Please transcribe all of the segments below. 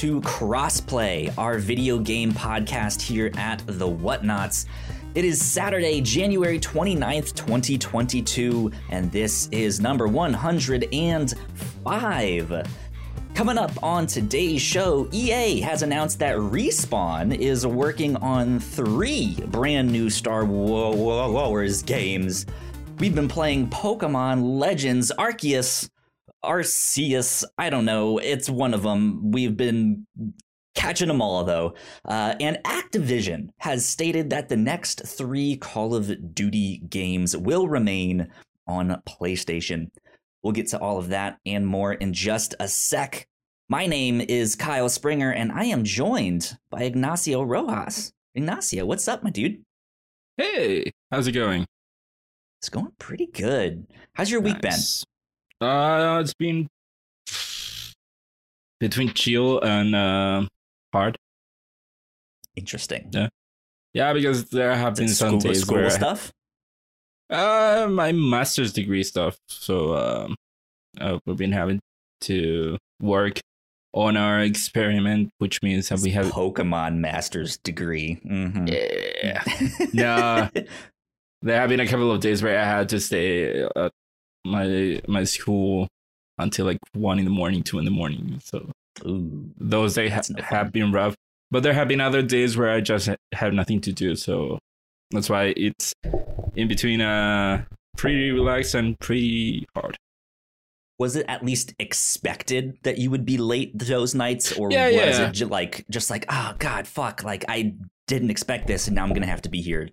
to Crossplay, our video game podcast here at The Whatnots. It is Saturday, January 29th, 2022, and this is number 105. Coming up on today's show, EA has announced that Respawn is working on three brand new Star Wars games. We've been playing Pokemon Legends Arceus, Arceus, I don't know, it's one of them. We've been catching them all though. Uh, and Activision has stated that the next three Call of Duty games will remain on PlayStation. We'll get to all of that and more in just a sec. My name is Kyle Springer, and I am joined by Ignacio Rojas. Ignacio, what's up, my dude? Hey, how's it going? It's going pretty good. How's your week nice. been? Uh, it's been between chill and uh, hard. Interesting. Yeah, yeah, because there have been some school, days school where stuff. Uh, my master's degree stuff. So um, uh, we've been having to work on our experiment, which means that we have Pokemon master's degree. Mm-hmm. Yeah. no, there have been a couple of days where I had to stay at my my school until like one in the morning, two in the morning. So Ooh, those days ha- no have been rough. But there have been other days where I just have nothing to do. So that's why it's in between uh pretty relaxed and pretty hard. Was it at least expected that you would be late those nights, or Yeah, was yeah. it ju- like just like oh god, fuck, like I didn't expect this, and now I'm gonna have to be here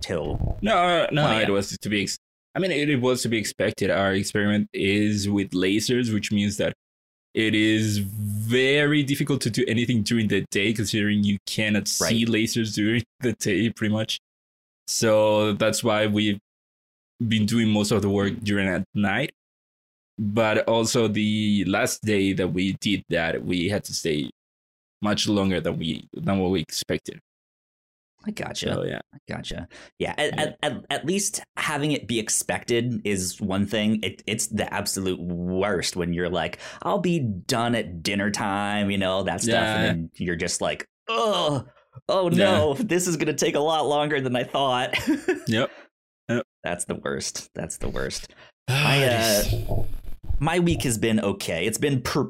till No, no, Oh, yeah. it was to be. Ex- I mean, it, it was to be expected. Our experiment is with lasers, which means that it is very difficult to do anything during the day, considering you cannot see lasers during the day, pretty much. So that's why we've been doing most of the work during at night. But also, the last day that we did that, we had to stay much longer than we than what we expected. I gotcha. So yeah. Gotcha. Yeah, at, Yeah. At, at, at least having it be expected is one thing. It, it's the absolute worst when you're like, I'll be done at dinner time, you know, that stuff. Yeah. And then you're just like, oh, oh no, this is going to take a lot longer than I thought. Yep. yep. That's the worst. That's the worst. I, I, uh, my week has been okay. It's been pr-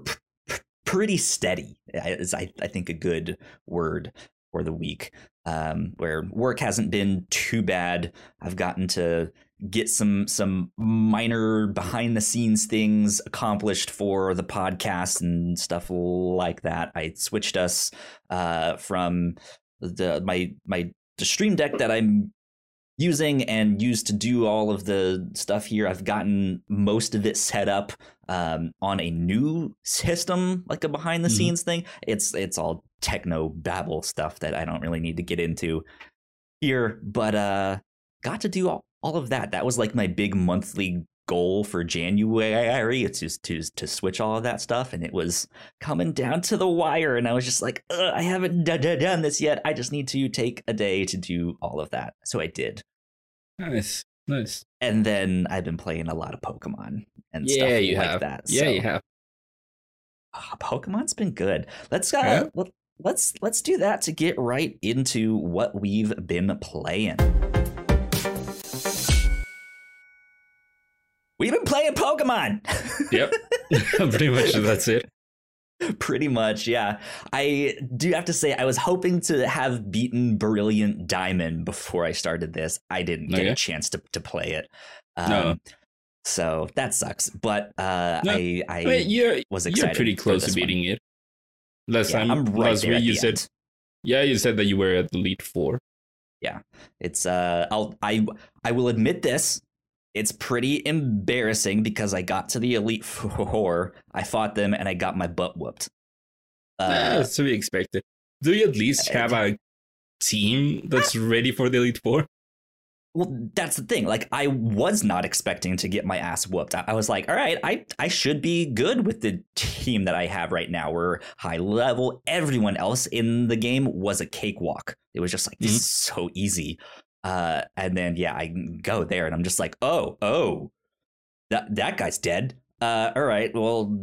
pretty steady. Is I, I think a good word for the week. Um, where work hasn't been too bad. I've gotten to get some some minor behind the scenes things accomplished for the podcast and stuff like that. I switched us uh, from the my my the stream deck that I'm using and used to do all of the stuff here. I've gotten most of it set up um, on a new system, like a behind the scenes thing. It's it's all techno babble stuff that I don't really need to get into here, but uh, got to do all, all of that. That was like my big monthly goal for January. It's just to to switch all of that stuff, and it was coming down to the wire. And I was just like, "Ugh, I haven't d- d- done this yet. I just need to take a day to do all of that. So I did nice, nice. and then I've been playing a lot of Pokemon and Yeah, stuff you like have. that. Yeah, so, you have. ah, Pokemon's been good. Let's uh, Yeah. let, let's let's do that to get right into what we've been playing. We've been playing Pokemon. Yep. Pretty much that's it. Pretty much, yeah. I do have to say, I was hoping to have beaten Brilliant Diamond before I started this. I didn't get Okay. a chance to, to play it. Um, No. So that sucks. But uh, No, I, I, you're was you're excited. pretty for close to this one. beating it. Last Yeah, time, I'm right last week you said, end. yeah, you said that you were at the Elite Four. Yeah, It's uh, I'll I I will admit this. It's pretty embarrassing because I got to the Elite Four, I fought them, and I got my butt whooped. Uh, that's to be expected. Do you at least have a team that's ready for the elite four? Well, that's the thing. Like, I was not expecting to get my ass whooped. I, I was like, all right, I, I should be good with the team that I have right now. We're high level. Everyone else in the game was a cakewalk. It was just like, this is so easy. Uh, and then, yeah, I go there and I'm just like, oh, oh, that, that guy's dead. Uh, all right, well,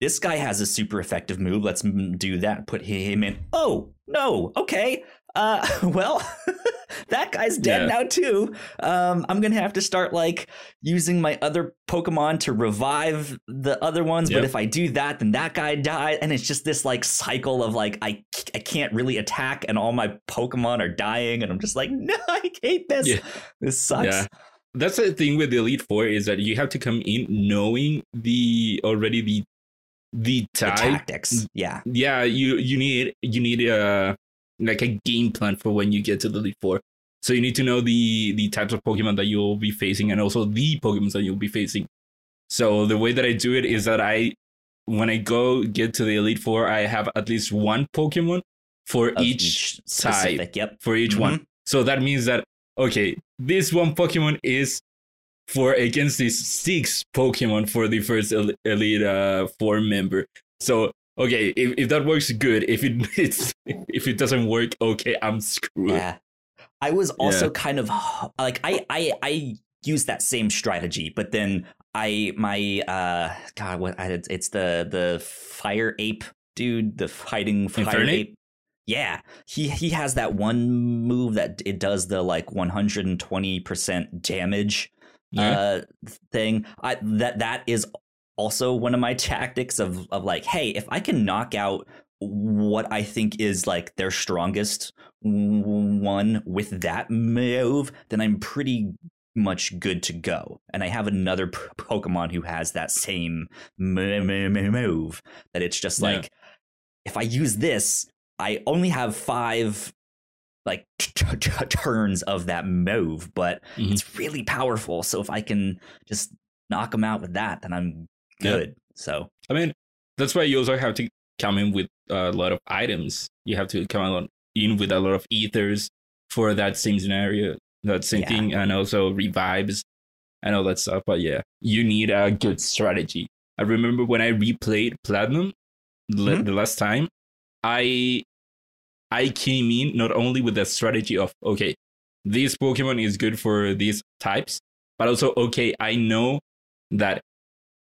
this guy has a super effective move. Let's do that. Put him in. Oh no, okay. Uh, well, that guy's dead yeah. now too. Um, I'm gonna have to start like using my other Pokemon to revive the other ones. Yep. But if I do that, then that guy died, and it's just this like cycle of like I I can't really attack, and all my Pokemon are dying, and I'm just like, no, I hate this. Yeah. This sucks. Yeah. That's the thing with the Elite Four is that you have to come in knowing the already the the, type. the tactics. Yeah, yeah. You you need you need a like a game plan for when you get to the Elite Four. So you need to know the the types of Pokemon that you'll be facing and also the Pokemon that you'll be facing. So the way that I do it is that I when I go get to the Elite Four, I have at least one Pokemon for each, each type. Yep. For each mm-hmm. one. So that means that okay, this one Pokemon is for against these six Pokemon for the first Elite uh, Four member. So okay, if, if that works, good. If it it's if it doesn't work, okay, I'm screwed. Yeah. I was also yeah. kind of like I I I use that same strategy, but then I my uh God what it's the the fire ape dude, the fighting fire ape. Yeah, he he has that one move that it does the like 120% damage yeah. uh thing. I that that is also one of my tactics of of like, hey, if I can knock out what I think is like their strongest one with that move, then I'm pretty much good to go. And I have another p- Pokemon who has that same move that it's just yeah. like if I use this, I only have five like t- t- turns of that move, but mm-hmm. it's really powerful. So if I can just knock them out with that, then I'm good. So I mean, that's why you also have to come in with a lot of items. You have to come in with a lot of ethers for that same scenario, that same yeah. thing, and also revives and all that stuff. But yeah, you need a good strategy. I remember when I replayed Platinum mm-hmm. the last time, I I came in not only with the strategy of okay, this Pokemon is good for these types, but also okay, I know that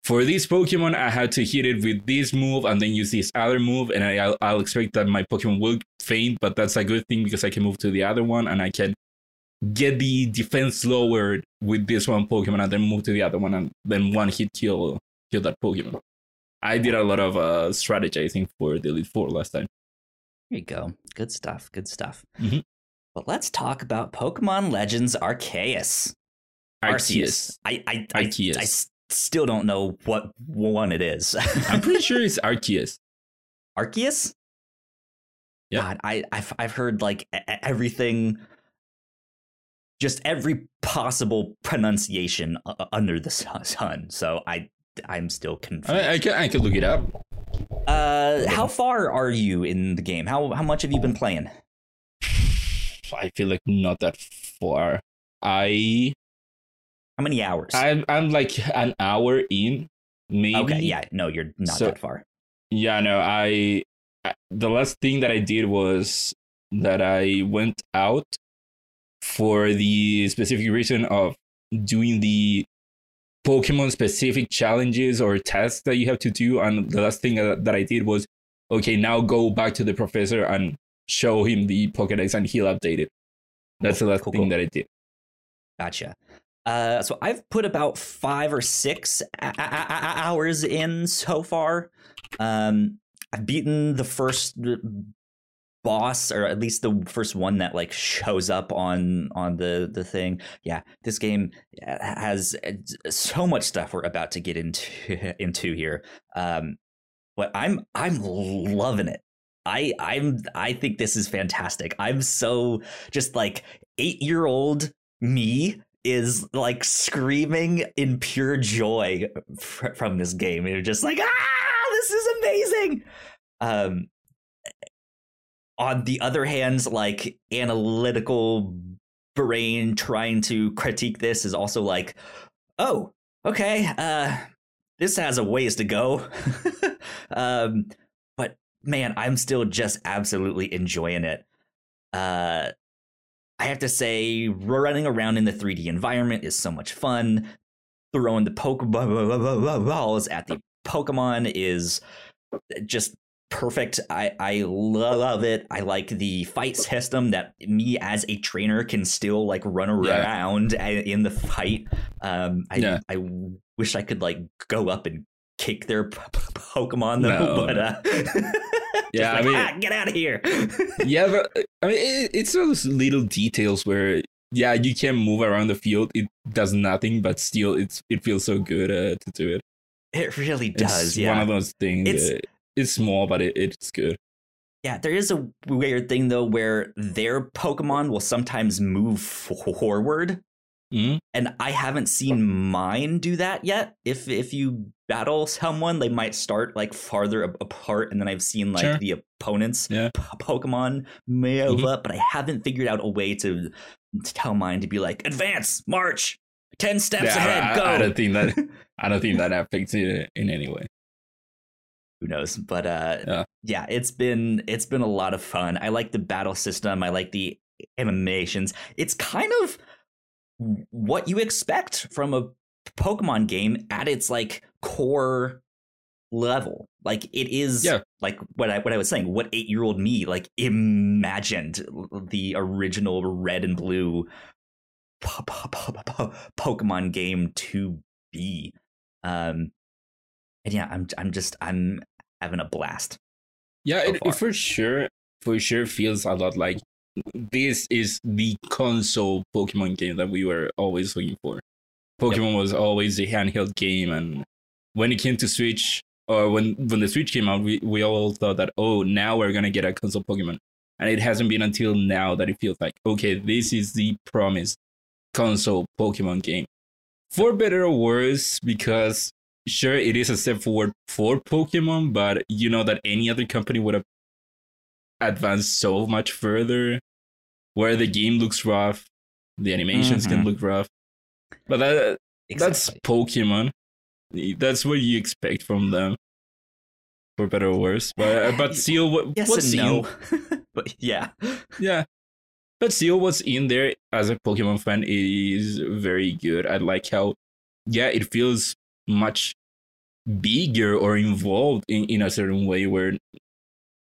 for this Pokemon, I had to hit it with this move and then use this other move, and I, I'll, I'll expect that my Pokemon will faint, but that's a good thing because I can move to the other one and I can get the defense lowered with this one Pokemon and then move to the other one and then one hit kill kill that Pokemon. I did a lot of uh, strategizing for the Elite Four last time. There you go. Good stuff. Good stuff. Mm-hmm. But let's talk about Pokemon Legends Arceus. Arceus. I I, I, Arceus. Still don't know what one it is. I'm pretty sure it's Arceus. Arceus? Yeah. God, I I've I've heard like everything just every possible pronunciation under the sun. So I I'm still confused. I, I can I can look it up. Uh, how far are you in the game? How how much have you been playing? I feel like not that far. I how many hours? I'm I'm like an hour in, maybe. Okay, yeah, no, you're not so, that far. Yeah, no, I, I the last thing that I did was that I went out for the specific reason of doing the Pokemon specific challenges or tests that you have to do. And the last thing that I did was, okay, now go back to the professor and show him the Pokedex and he'll update it. That's cool, the last cool, thing cool. that I did. Gotcha. Uh, so I've put about five or six a- a- a- hours in so far. Um, I've beaten the first boss, or at least the first one that like shows up on on the the thing. Yeah, this game has uh, so much stuff we're about to get into into here. Um, but I'm I'm loving it. I I'm I think this is fantastic. I'm so just like eight year old me is like screaming in pure joy fr- from this game. You're just like, ah, this is amazing. Um, on the other hand, like analytical brain trying to critique this is also like, oh, okay, uh, this has a ways to go. um, but man, I'm still just absolutely enjoying it. Uh, I have to say, running around in the 3D environment is so much fun. Throwing the Pokeballs at the Pokemon is just perfect. I I love it. I like the fight system that me as a trainer can still like run around yeah. in the fight. Um, I yeah. I wish I could like go up and kick their Pokemon though, no. but uh, yeah, like, I mean, ah, get out of here. yeah, but I mean, it, it's those little details where yeah, you can move around the field. It does nothing, but still, it's it feels so good uh, to do it. It really does. It's yeah, one of those things. It's, it's small, but it, it's good. Yeah, there is a weird thing though where their Pokemon will sometimes move forward. Mm-hmm. And I haven't seen mine do that yet. If if you battle someone, they might start like farther apart, and then I've seen like sure. the opponent's yeah. p- Pokemon move mm-hmm. up, but I haven't figured out a way to, to tell mine to be like advance, march, ten steps yeah, ahead, I, go. I don't think that I don't think that affects it in any way who knows but uh yeah. yeah it's been it's been a lot of fun i like the battle system i like the animations it's kind of what you expect from a pokemon game at its like core level like it is yeah. like what i what i was saying what 8 year old me like imagined the original red and blue pokemon game to be um and yeah, I'm I'm just I'm having a blast. Yeah, so it, it for sure for sure feels a lot like this is the console Pokemon game that we were always looking for. Pokemon yep. was always the handheld game, and when it came to Switch, or when when the Switch came out, we, we all thought that oh now we're gonna get a console Pokemon, and it hasn't been until now that it feels like okay this is the promised console Pokemon game, for better or worse, because sure it is a step forward for Pokemon, but you know that any other company would have advanced so much further. Where the game looks rough, the animations mm-hmm. can look rough, but that exactly. that's Pokemon. That's what you expect from them, for better or worse. But uh, but still, what yes what's no. but yeah, yeah. But still, what's in there as a Pokemon fan is very good. I like how, yeah, it feels much bigger or involved in, in a certain way where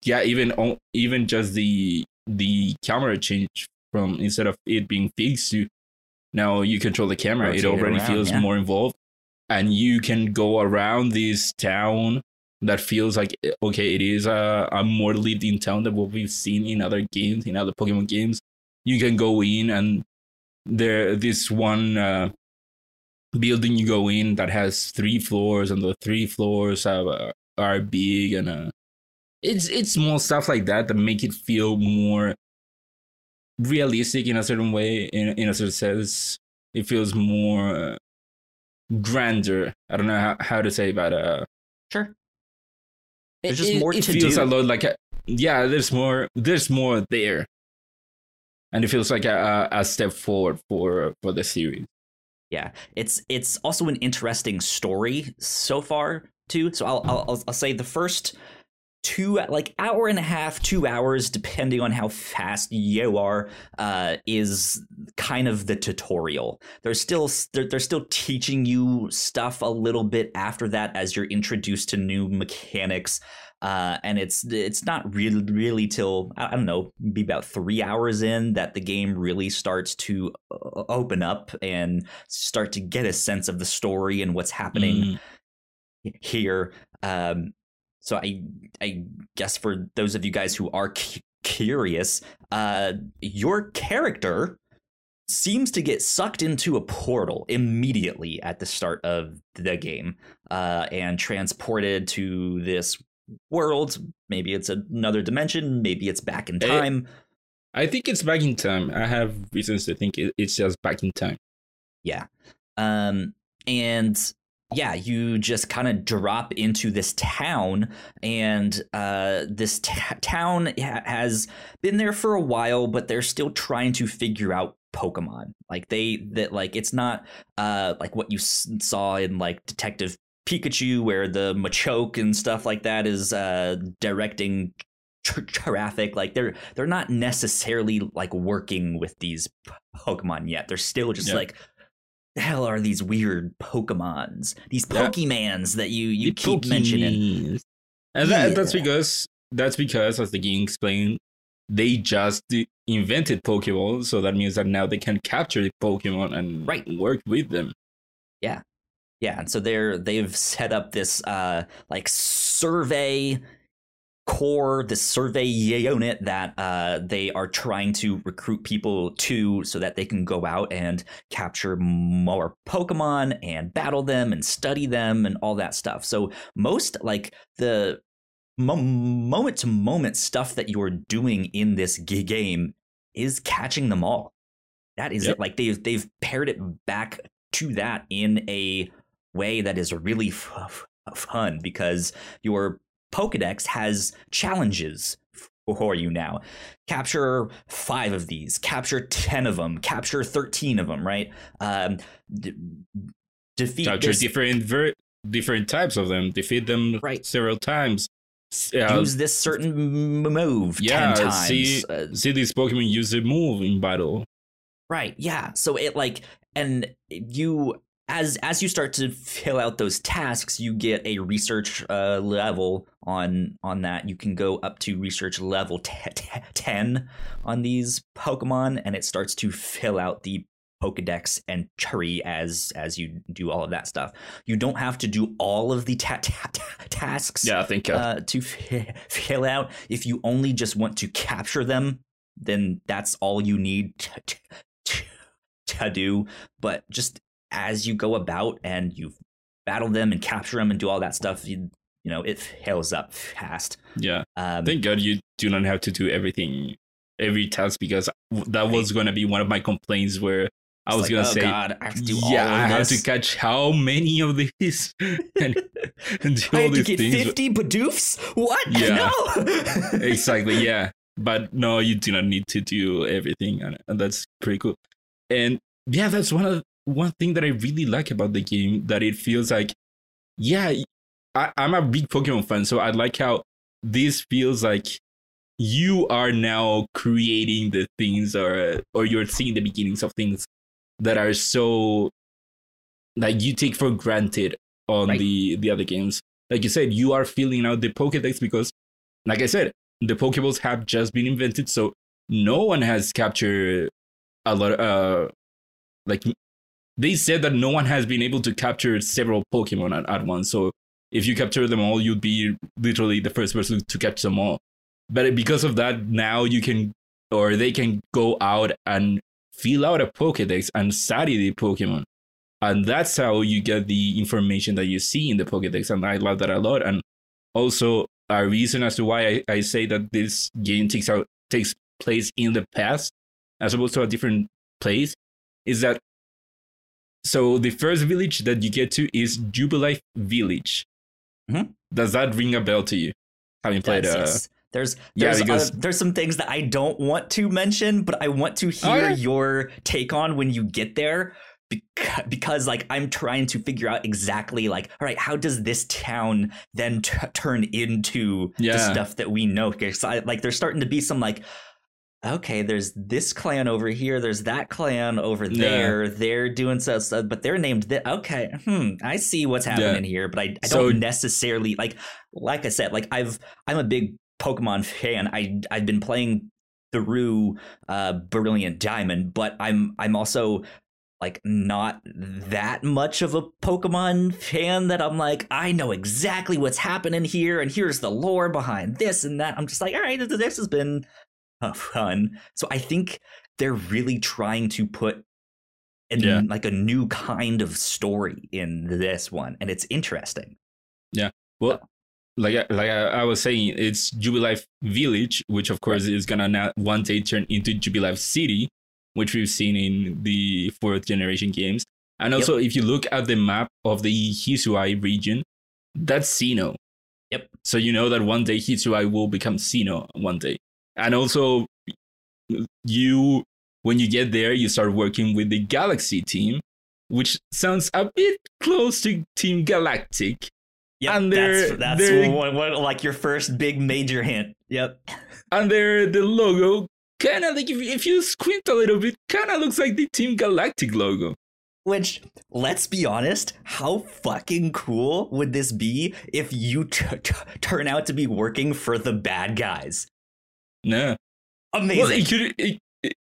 yeah even even just the the camera change from instead of it being fixed to now you control the camera Rotate it already around, feels yeah. more involved and you can go around this town that feels like eh, okay it is a, a more lived in town than what we've seen in other games in other pokemon games you can go in and there this one uh, building you go in that has three floors and the three floors have, uh, are big and uh, it's it's more stuff like that that make it feel more realistic in a certain way in, in a certain sense. It feels more uh, grander. I don't know how, how to say about uh sure. There's just more it, to it feels do. a lot like a, yeah there's more there's more there. And it feels like a, a step forward for for the series. Yeah, it's it's also an interesting story so far too. So I'll I'll, I'll say the first two like hour and a half two hours depending on how fast you are uh, is kind of the tutorial they're still they're, they're still teaching you stuff a little bit after that as you're introduced to new mechanics uh, and it's it's not really really till I don't know, be about three hours in that the game really starts to uh, open up and start to get a sense of the story and what's happening mm. here. Um, so I I guess for those of you guys who are cu- curious, uh, your character seems to get sucked into a portal immediately at the start of the game uh, and transported to this world. Maybe it's another dimension. Maybe it's back in time. I think it's back in time. I have reasons to think it's just back in time. Yeah. Um, and yeah, you just kind of drop into this town, and uh, this t- town ha- has been there for a while, but they're still trying to figure out Pokemon. Like they that like it's not uh like what you s- saw in like Detective Pikachu, where the Machoke and stuff like that is uh, directing tra- traffic. Like they're they're not necessarily like working with these Pokemon yet. They're still just yeah. like the hell are these weird Pokemons? These Yeah. Pokemans that you you The keep mentioning. And that, that's because that's because, as the game explained, they just invented Pokeball, so that means that now they can capture the Pokemon and Right. work with them. Yeah, yeah, and so they're they've set up this uh like survey corps, this survey unit that uh they are trying to recruit people to so that they can go out and capture more Pokemon and battle them and study them and all that stuff. So most like the moment to moment stuff that you're doing in this game is catching them all. That is Yep. it. Like they've they've paired it back to that in a way that is really f- f- fun because your Pokedex has challenges for you now. Capture five of these, capture 10 of them, capture 13 of them, right? Um, d- defeat Capture this, different ver- different types of them, defeat them Right. several times. Uh, use this certain m- move yeah, 10 times. see- uh, see these Pokemon use a move in battle. Right. Yeah. So it like and you as as you start to fill out those tasks, you get a research uh, level on on that. You can go up to research level t- t- ten on these Pokemon, and it starts to fill out the Pokedex entry as as you do all of that stuff. You don't have to do all of the ta- ta- ta- tasks Yeah, I think uh, uh, to f- fill out. If you only just want to capture them, then that's all you need to, to, to do. But just as you go about and you battle them and capture them and do all that stuff, you, you know, it fills up fast. yeah. Um, Thank God you do not have to do everything, every task, because that was going to be one of my complaints where I was like, going to oh say, God, I have to do yeah, I have to catch how many of these and, and do I all have to get things. 50 Bidoofs? What? Yeah. No. exactly, yeah. But no, you do not need to do everything, and, and that's pretty cool. And yeah, that's one of one thing that I really like about the game that it feels like, yeah, I, I'm a big Pokemon fan, so I like how this feels like you are now creating the things or or you're seeing the beginnings of things that are so like you take for granted on the the other games. Like you said you are filling out the pokédex because like i said the pokeballs have just been invented so no one has captured a lot uh like they said that no one has been able to capture several pokemon at, at once. So if you capture them all you'd be literally the first person to catch them all. But because of that now you can or they can go out and fill out a pokédex and study the pokemon. And that's how you get the information that you see in the pokédex. And i love that a lot. And also a reason as to why i, I say that this game takes out takes place in the past as opposed to a different place is that so the first village that you get to is jubilife village Mhm. does that ring a bell to you having played Yes, uh, yes. There's Yeah, there's because- uh, there's some things that I don't want to mention, but I want to hear Oh, your take on when you get there. Because, because like I'm trying to figure out exactly like all right how does this town then t- turn into the stuff that we know because I, like there's starting to be some like okay there's this clan over here there's that clan over Yeah. there they're doing so, so but they're named okay hmm I see what's Yeah. happening here but I, I So- don't necessarily like like I said like I've I'm a big Pokemon fan. I I've been playing through uh Brilliant Diamond, but I'm I'm also like not that much of a Pokemon fan that I'm like I know exactly what's happening here and here's the lore behind this and that. I'm just like all right, this has been fun. So I think they're really trying to put an, Yeah. like a new kind of story in this one and it's interesting. Yeah. Well, like I- like I, I was saying, it's Jubilife Village, which of course is gonna now one day turn into Jubilife City, which we've seen in the fourth generation games. And also, if you look at the map of the Hisui region, that's Sinnoh. Yep. So you know that one day Hisui will become Sinnoh one day. And also, you when you get there, you start working with the Galaxy team, which sounds a bit close to Team Galactic. Yep, And they're- that's that's they're- one, one, like your first big major hint. Yep. and their the logo kind of like if, if you squint a little bit kind of looks like the team galactic logo Which, let's be honest, how fucking cool would this be if you t- t- turn out to be working for the bad guys? No. Amazing. Well, it could, it, it,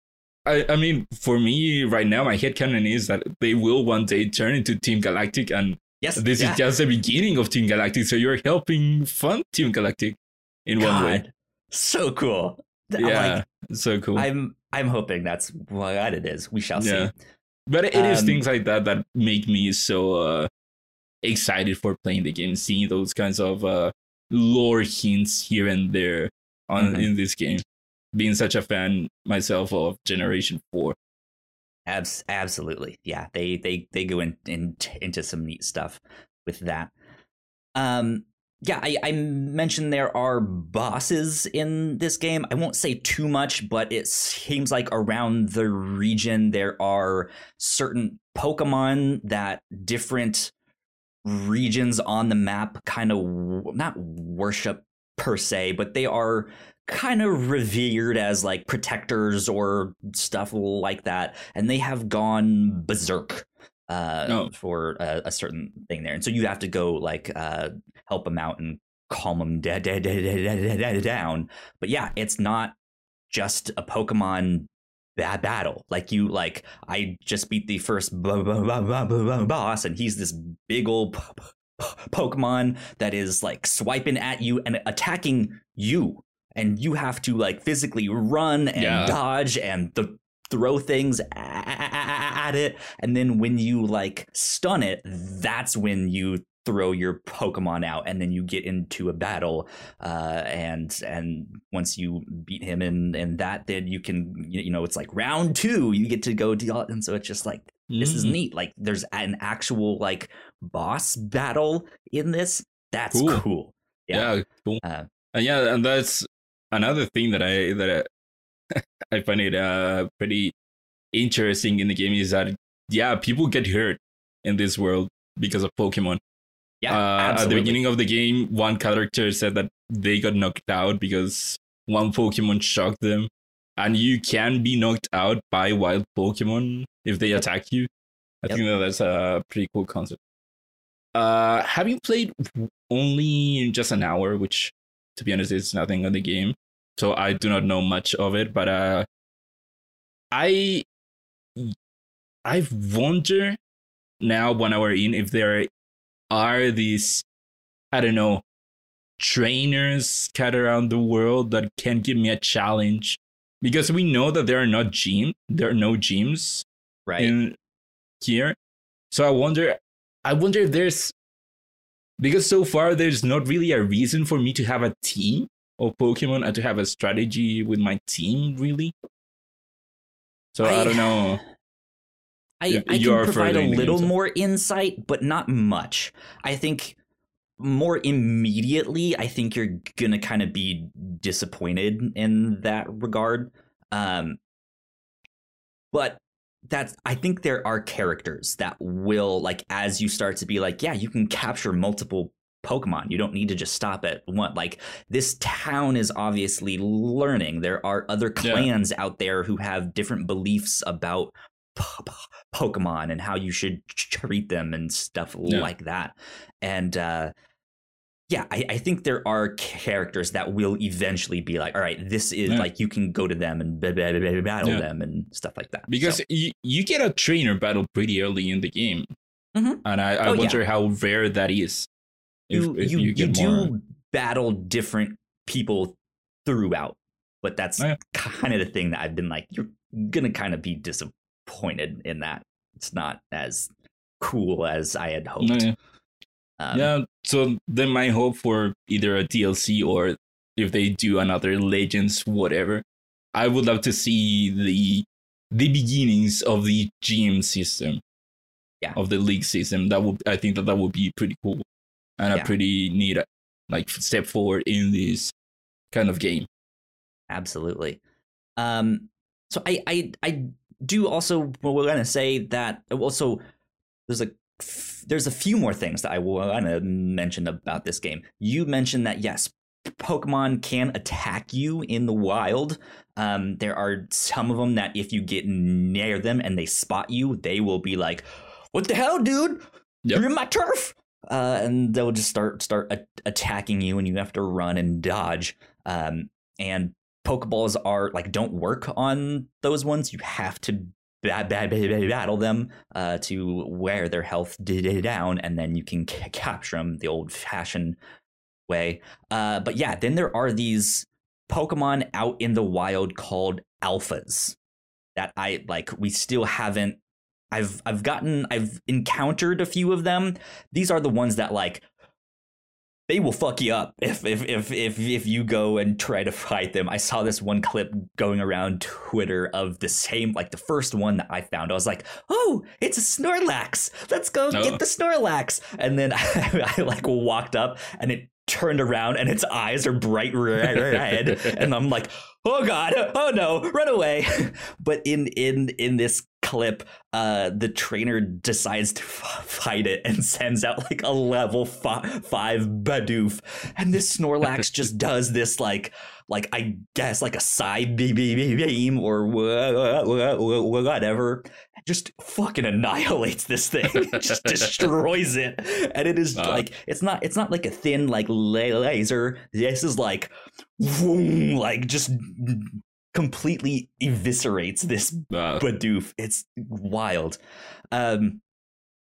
I, I mean, for me right now, my head headcanon is that they will one day turn into Team Galactic, and yes, this yeah. is just the beginning of Team Galactic. So you're helping fund Team Galactic in God, one way. So cool. Yeah, like, so cool. I'm I'm hoping that's what it is. We shall yeah. see. But it um, is things like that that make me so uh, excited for playing the game, seeing those kinds of uh, lore hints here and there on mm-hmm. in this game. Being such a fan myself of Generation Four. Abs- absolutely, yeah. They they they go in, in into some neat stuff with that. Um, yeah, I, I, mentioned there are bosses in this game. I won't say too much, but it seems like around the region there are certain Pokemon that different regions on the map kind of not worship per se, but they are kind of revered as like protectors or stuff like that. And they have gone berserk uh, oh. for a, a, certain thing there. And so you have to go like uh, help them out and calm them da- da- da- down. But yeah, it's not just a Pokemon bad battle. Like you, like I just beat the first boss, and he's this big old Pokemon that is like swiping at you and attacking you. And you have to like physically run and yeah. dodge and the throw things at it and then when you like stun it that's when you throw your pokemon out and then you get into a battle uh, and and once you beat him in in that then you can you know it's like round 2 you get to go deal and so it's just like this is mm. neat like there's an actual like boss battle in this? That's cool, cool. yeah, yeah cool. Uh, and yeah and that's another thing that i that I, I find it uh, pretty interesting in the game is that yeah, people get hurt in this world because of Pokemon. Yeah, uh, at the beginning of the game, one character said that they got knocked out because one Pokemon shocked them, and you can be knocked out by wild Pokemon if they attack you. I yep. think that that's a pretty cool concept. Uh, have you played only just an hour, which, to be honest, is nothing on the game so I do not know much of it. But uh, I I wonder now one hour in if there are these I don't know trainers scattered around the world that can give me a challenge because we know that there are not gym there are no gyms right in here so i wonder i wonder if there's because so far there's not really a reason for me to have a team of Pokemon and to have a strategy with my team, really. So I, I don't know. I, I can provide a little more insight, but not much. I think more immediately, I think you're gonna kind of be disappointed in that regard. Um, but that's I think there are characters that will like as you start to be like, yeah, you can capture multiple Pokemon. You don't need to just stop at one. Like this town is obviously learning. There are other clans yeah. out there who have different beliefs about Pokemon and how you should treat them and stuff yeah. like that. And uh, yeah, I, I, think there are characters that will eventually be like, all right, this is yeah. like you can go to them and battle them and stuff like that. Because so. you, you get a trainer battle pretty early in the game. Mm-hmm. And I, I oh, wonder how rare that is you if, if you, you, you do battle different people throughout, but that's oh, yeah. kind of the thing that I've been like, you're gonna kind of be disappointed in that. It's not as cool as I had hoped. Oh, yeah. Um, yeah, so then my hope for either a DLC or if they do another Legends, whatever, I would love to see the the beginnings of the GM system, yeah, of the league system. That would I think that that would be pretty cool and yeah. a pretty neat like step forward in this kind of game. Absolutely. Um, so I I I do also well, we're gonna say that also there's a there's a few more things that I want to mention about this game. You mentioned that yes, Pokemon can attack you in the wild. Um, there are some of them that if you get near them and they spot you, they will be like, what the hell, dude? Yep. You're in my turf. Uh, and they'll just start start a- attacking you, and you have to run and dodge. Um, and Pokeballs are like don't work on those ones. You have to bad, bad, bad, battle them uh, to wear their health down, and then you can c- capture them the old-fashioned way. Uh, but yeah, then there are these Pokemon out in the wild called alphas that I like. We still haven't. I've I've gotten I've encountered a few of them. These are the ones that like they will fuck you up if if if if if you go and try to fight them. I saw this one clip going around Twitter of the same like the first one that I found. I was like, "Oh, it's a Snorlax. Let's go oh. get the Snorlax." And then I, I like walked up and it turned around and its eyes are bright red and I'm like, "Oh god. Oh no. Run away." But in in in this clip, uh, the trainer decides to f- fight it and sends out like a level f- five Bidoof, and this Snorlax just does this like like I guess like a side beam or whatever, just fucking annihilates this thing, just destroys it, and it is uh, like it's not it's not like a thin like laser. This is like, like just completely eviscerates this uh. Bidoof. It's wild. Um,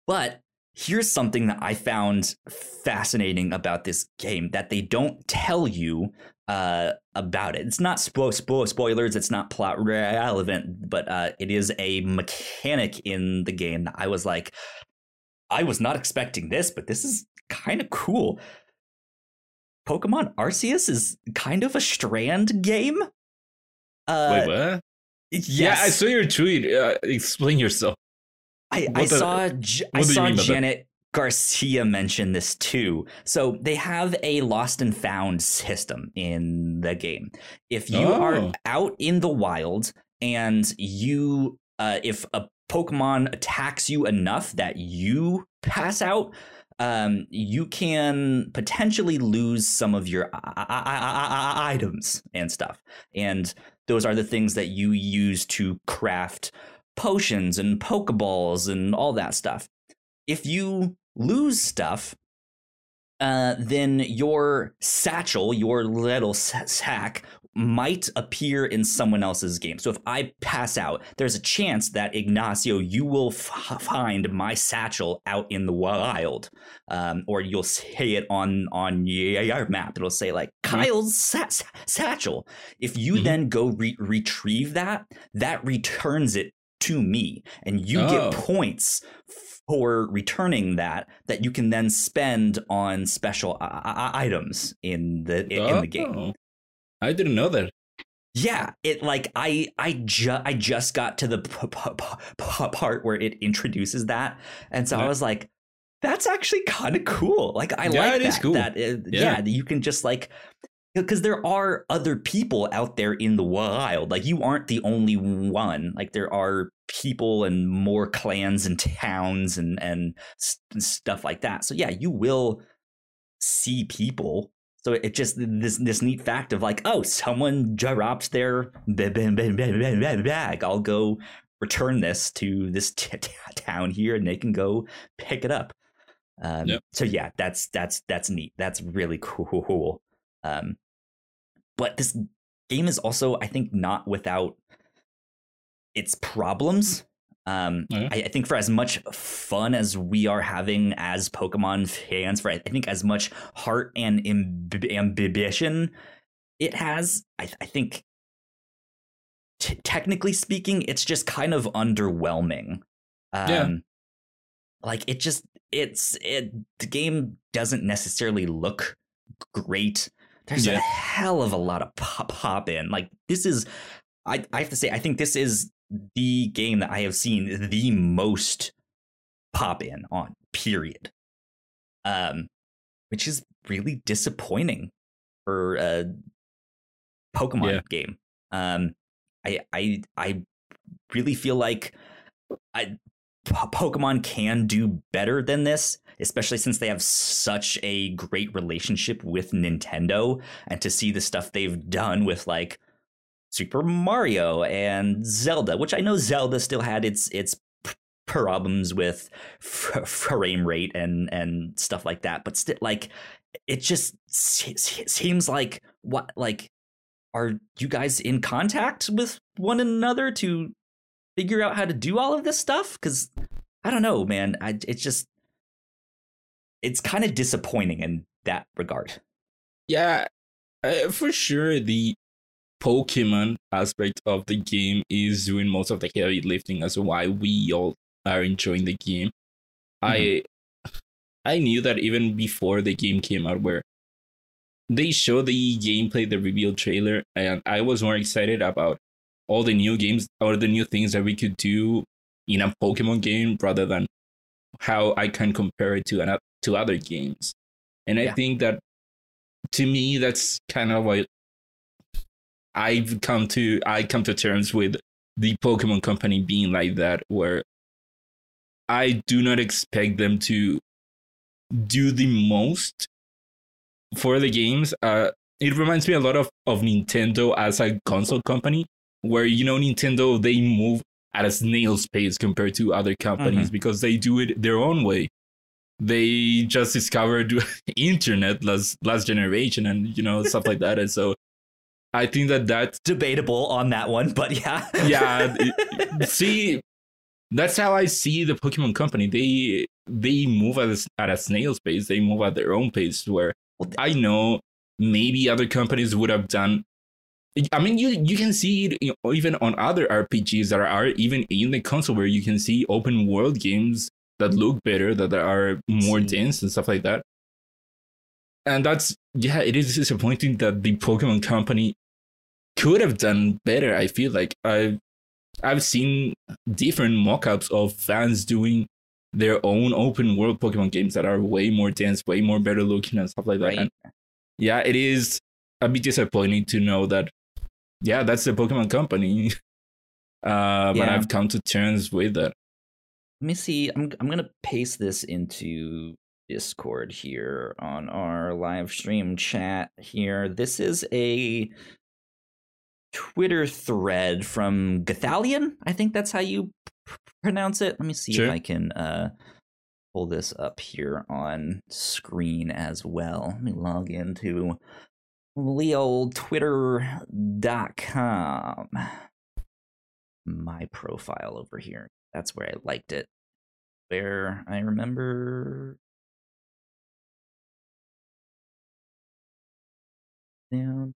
but here's something that I found fascinating about this game that they don't tell you uh, about it. It's not spo- spo- spoilers. It's not plot relevant, but uh, it is a mechanic in the game that I was like, I was not expecting this, but this is kind of cool. Pokemon Arceus is kind of a strand game. Uh, Wait, what? Yes. Yeah, I saw your tweet. Uh, explain yourself. I, I the, saw I saw Janet Garcia mention this too. So they have a lost and found system in the game. If you oh. are out in the wild and you, uh, if a Pokemon attacks you enough that you pass out, um, you can potentially lose some of your items and stuff. And those are the things that you use to craft potions and pokeballs and all that stuff. If you lose stuff, uh, then your satchel, your little sack, might appear in someone else's game. So if I pass out, there's a chance that Ignacio, you will f- find my satchel out in the wild, um, or you'll see it on on your map. It'll say like mm-hmm. Kyle's sa- satchel. If you mm-hmm. then go re- retrieve that, that returns it to me, and you oh. get points for returning that that you can then spend on special uh, items in the in, oh. in the game. I didn't know that. Yeah, it like I I just I just got to the p- p- p- part where it introduces that, and so yeah. I was like, "That's actually kind of cool." Like I yeah, like it that. Is cool. That uh, yeah. yeah, you can just like because there are other people out there in the wild. Like you aren't the only one. Like there are people and more clans and towns and and st- stuff like that. So yeah, you will see people so it just this this neat fact of like, oh, someone drops their bag. I'll go return this to this t- t- town here, and they can go pick it up. Um, yep. So yeah, that's that's that's neat. That's really cool. Um, but this game is also, I think, not without its problems. Um, yeah. I, I, think for as much fun as we are having as Pokemon fans, for I think as much heart and amb- ambition it has, I, I think t- technically speaking, it's just kind of underwhelming. Um, yeah. Like it just, it's, it, the game doesn't necessarily look great. There's yeah. a hell of a lot of pop, pop in. Like this is, I, I have to say, I think this is the game that I have seen the most pop in on, period. Um, which is really disappointing for a Pokemon yeah. game. Um, I I I really feel like I, Pokemon can do better than this, especially since they have such a great relationship with Nintendo, and to see the stuff they've done with like Super Mario and Zelda, which I know Zelda still had its its problems with frame rate and and stuff like that, but still, like it just seems like what like are you guys in contact with one another to figure out how to do all of this stuff? Because I don't know, man. I it's just it's kind of disappointing in that regard. Yeah, uh, for sure. The Pokemon aspect of the game is doing most of the heavy lifting as why we all are enjoying the game. Mm-hmm. I I knew that even before the game came out, where they showed the gameplay, the reveal trailer, and I was more excited about all the new games or the new things that we could do in a Pokemon game rather than how I can compare it to an, to other games. And yeah. I think that to me, that's kind of what I've come to. I come to terms with the Pokemon Company being like that, where I do not expect them to do the most for the games. Uh, it reminds me a lot of, of Nintendo as a console company, where you know Nintendo they move at a snail's pace compared to other companies mm-hmm. because they do it their own way. They just discovered internet last last generation and you know stuff like that, and so I think that that's debatable on that one, but yeah, yeah. see, that's how I see the Pokemon Company. They they move at a, at a snail's pace. They move at their own pace. Where I know maybe other companies would have done. I mean, you you can see it even on other RPGs that are even in the console, where you can see open world games that look better, that are more dense and stuff like that. And that's yeah, it is disappointing that the Pokemon Company could have done better. I feel like I've I've seen different mock-ups of fans doing their own open world Pokemon games that are way more dense, way more better looking and stuff like that. Right. And yeah, it is a bit disappointing to know that yeah, that's the Pokemon company. uh, but yeah. I've come to terms with that. Let me see. I'm I'm gonna paste this into Discord here on our live stream chat here. This is a Twitter thread from Gothalion. I think that's how you p- pronounce it. Let me see sure. if I can uh, pull this up here on screen as well. Let me log into leoltwitter.com. My profile over here. That's where I liked it. Where I remember down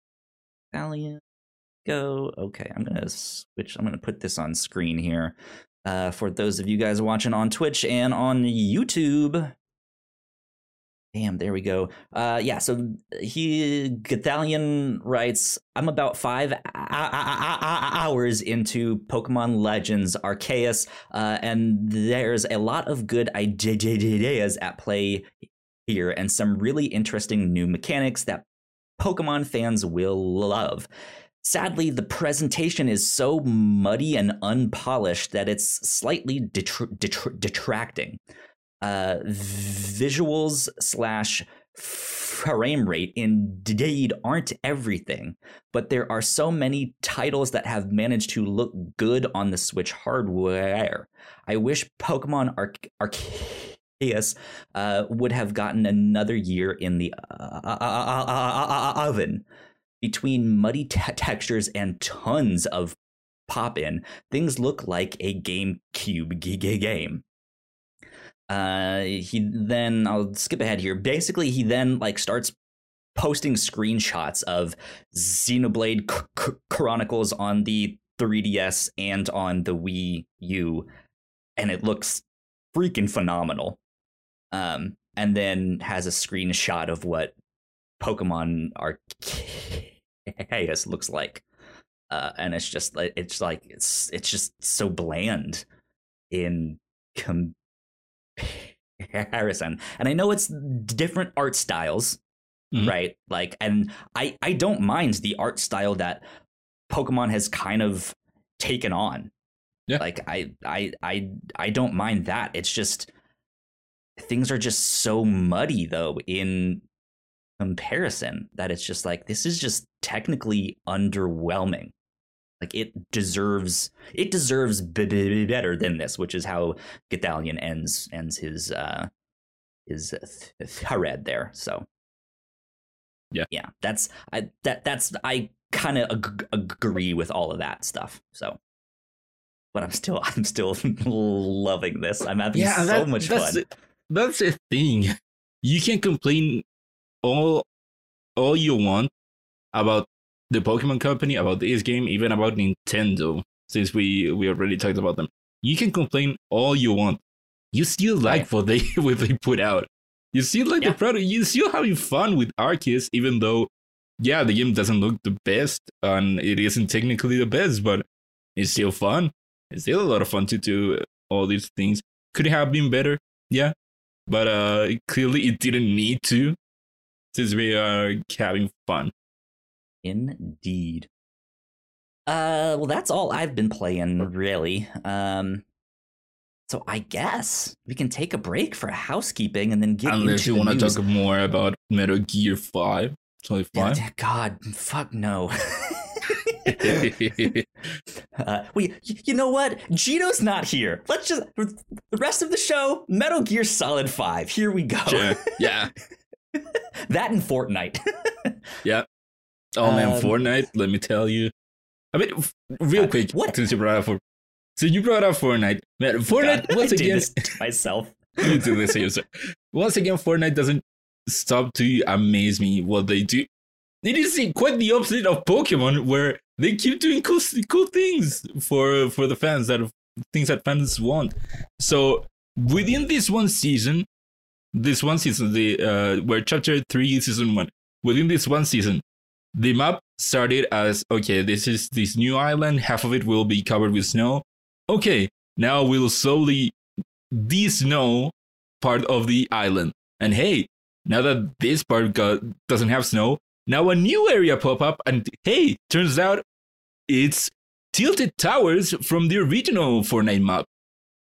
Italian go. Okay, I'm gonna switch. I'm gonna put this on screen here uh, for those of you guys watching on Twitch and on YouTube. Damn, there we go. Uh, yeah, so he Gothalion writes, "I'm about five hours into Pokemon Legends Arceus, uh, and there's a lot of good ideas at play here, and some really interesting new mechanics that Pokemon fans will love. Sadly, the presentation is so muddy and unpolished that it's slightly detracting. Uh, visuals slash frame rate indeed aren't everything, but there are so many titles that have managed to look good on the Switch hardware. I wish Pokemon Ar- Arceus uh, would have gotten another year in the uh, uh, uh, uh, oven between muddy te- textures and tons of pop in, things look like a GameCube g- g- game. Uh, he then I'll skip ahead here. Basically, he then like starts posting screenshots of Xenoblade C- C- Chronicles on the 3DS and on the Wii U, and it looks freaking phenomenal. Um, and then has a screenshot of what Pokemon Arceus looks like, uh, and it's just like it's like it's it's just so bland in comparison. And I know it's different art styles, mm-hmm. right? Like, and I I don't mind the art style that Pokemon has kind of taken on. Yeah. Like I I I I don't mind that. It's just things are just so muddy though in comparison that it's just like this is just technically underwhelming Like it deserves it deserves b- b- better than this, which is how Gothalion ends ends his uh his thread there. So yeah, yeah, that's I that that's I kind of ag- agree with all of that stuff. So, but I'm still I'm still loving this. I'm having yeah, so that, much fun. The, that's the thing. You can complain all all you want about the Pokemon Company, about this game, even about Nintendo, since we we already talked about them. You can complain all you want. You still like what they what they put out. You still like yeah. the product. You still having fun with Arceus, even though, yeah, the game doesn't look the best and it isn't technically the best, but it's still fun. It's still a lot of fun to do all these things. Could it have been better? Yeah, but uh, clearly it didn't need to, since we are having fun. Indeed. Uh, well, that's all I've been playing, really. Um, so I guess we can take a break for housekeeping and then get it. Unless you want to talk more about Metal Gear Five. Totally fine. God, fuck no. uh, we, you know what? Gino's not here. Let's just the rest of the show. Metal Gear Solid Five. Here we go. Sure. Yeah. that and Fortnite. yeah. Oh man, um, Fortnite. Let me tell you. I mean, real uh, quick, what? since you brought up for, so you brought up Fortnite. Man, Fortnite God, once again. myself. you do this yourself. Once again, Fortnite doesn't stop to amaze me what they do. It is quite the opposite of Pokemon, where they keep doing cool, cool things for for the fans that things that fans want. So within this one season, this one season, the uh, where chapter three, season one, within this one season, the map started as okay, this is this new island. Half of it will be covered with snow. Okay, now we'll slowly de-snow part of the island. And hey, now that this part got, doesn't have snow, now a new area pop up, and hey, turns out it's Tilted Towers from the original Fortnite map.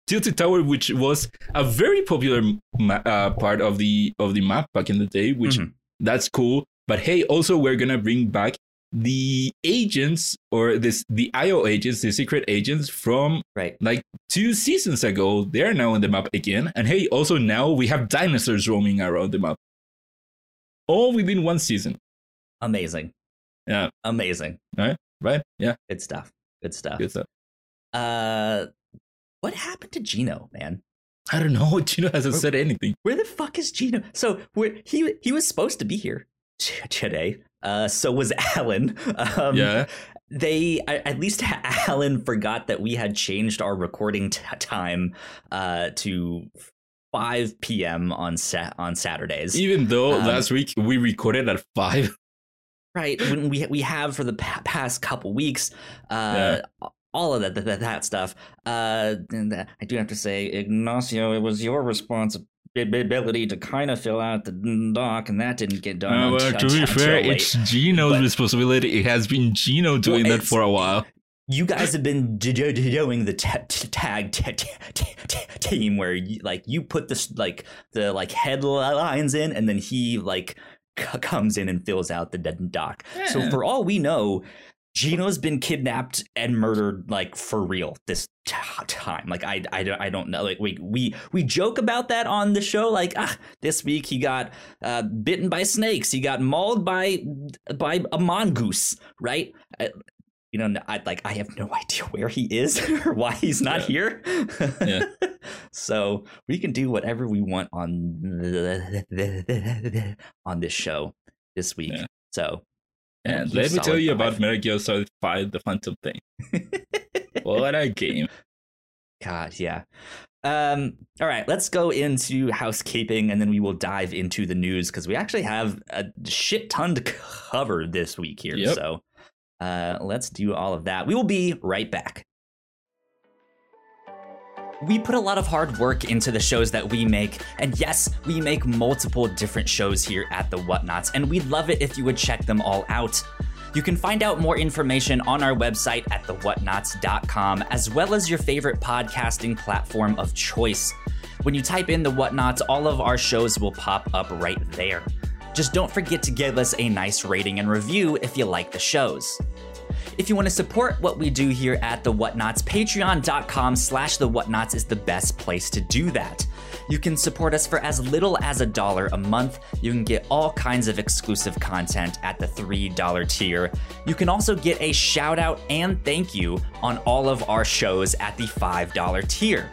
Tilted Tower, which was a very popular ma- uh, part of the of the map back in the day, which mm-hmm. that's cool. But hey, also we're gonna bring back the agents or this the IO agents, the secret agents from right like two seasons ago. They're now on the map again. And hey, also now we have dinosaurs roaming around the map. All within one season. Amazing. Yeah. Amazing. Right? Right? Yeah. Good stuff. Good stuff. Good stuff. Uh what happened to Gino, man? I don't know. Gino hasn't where, said anything. Where the fuck is Gino? So where, he he was supposed to be here today. Uh, so was Alan. Um, yeah. They at least Alan forgot that we had changed our recording t- time uh, to 5 p.m. on sa- on Saturdays. Even though um, last week we recorded at five. Right. When we we have for the past couple weeks. Uh, yeah all of that that, that stuff. Uh, I do have to say, Ignacio, it was your responsibility ability to kind of fill out the doc, and that didn't get done. Uh, well, to be fair, it's Gino's but, responsibility. It has been Gino doing well, that for a while. You guys have been doing the tag team where you, like you put this like the like headlines in, and then he like comes in and fills out the dead doc. Yeah. So for all we know, Gino's been kidnapped and murdered like for real this t- time. Like I, I, I don't know. Like we we we joke about that on the show. Like ah, this week he got uh, bitten by snakes. He got mauled by by a mongoose. Right. You know, I like I have no idea where he is or why he's not yeah. here. yeah. So we can do whatever we want on the, on this show this week. Yeah. So and let me tell you about Metal Gear Solid 5 The Phantom Pain. what a game. God, yeah. Um, all right, let's go into housekeeping and then we will dive into the news because we actually have a shit ton to cover this week here. Yep. So uh, let's do all of that. We will be right back. We put a lot of hard work into the shows that we make, and yes, we make multiple different shows here at The Whatnauts, and we'd love it if you would check them all out. You can find out more information on our website at thewhatnauts.com, as well as your favorite podcasting platform of choice. When you type in The Whatnauts, all of our shows will pop up right there. Just don't forget to give us a nice rating and review if you like the shows. If you want to support what we do here at The Whatnauts, patreon.com slash The Whatnauts is the best place to do that. You can support us for as little as a dollar a month. You can get all kinds of exclusive content at the $3 tier. You can also get a shout out and thank you on all of our shows at the $5 tier.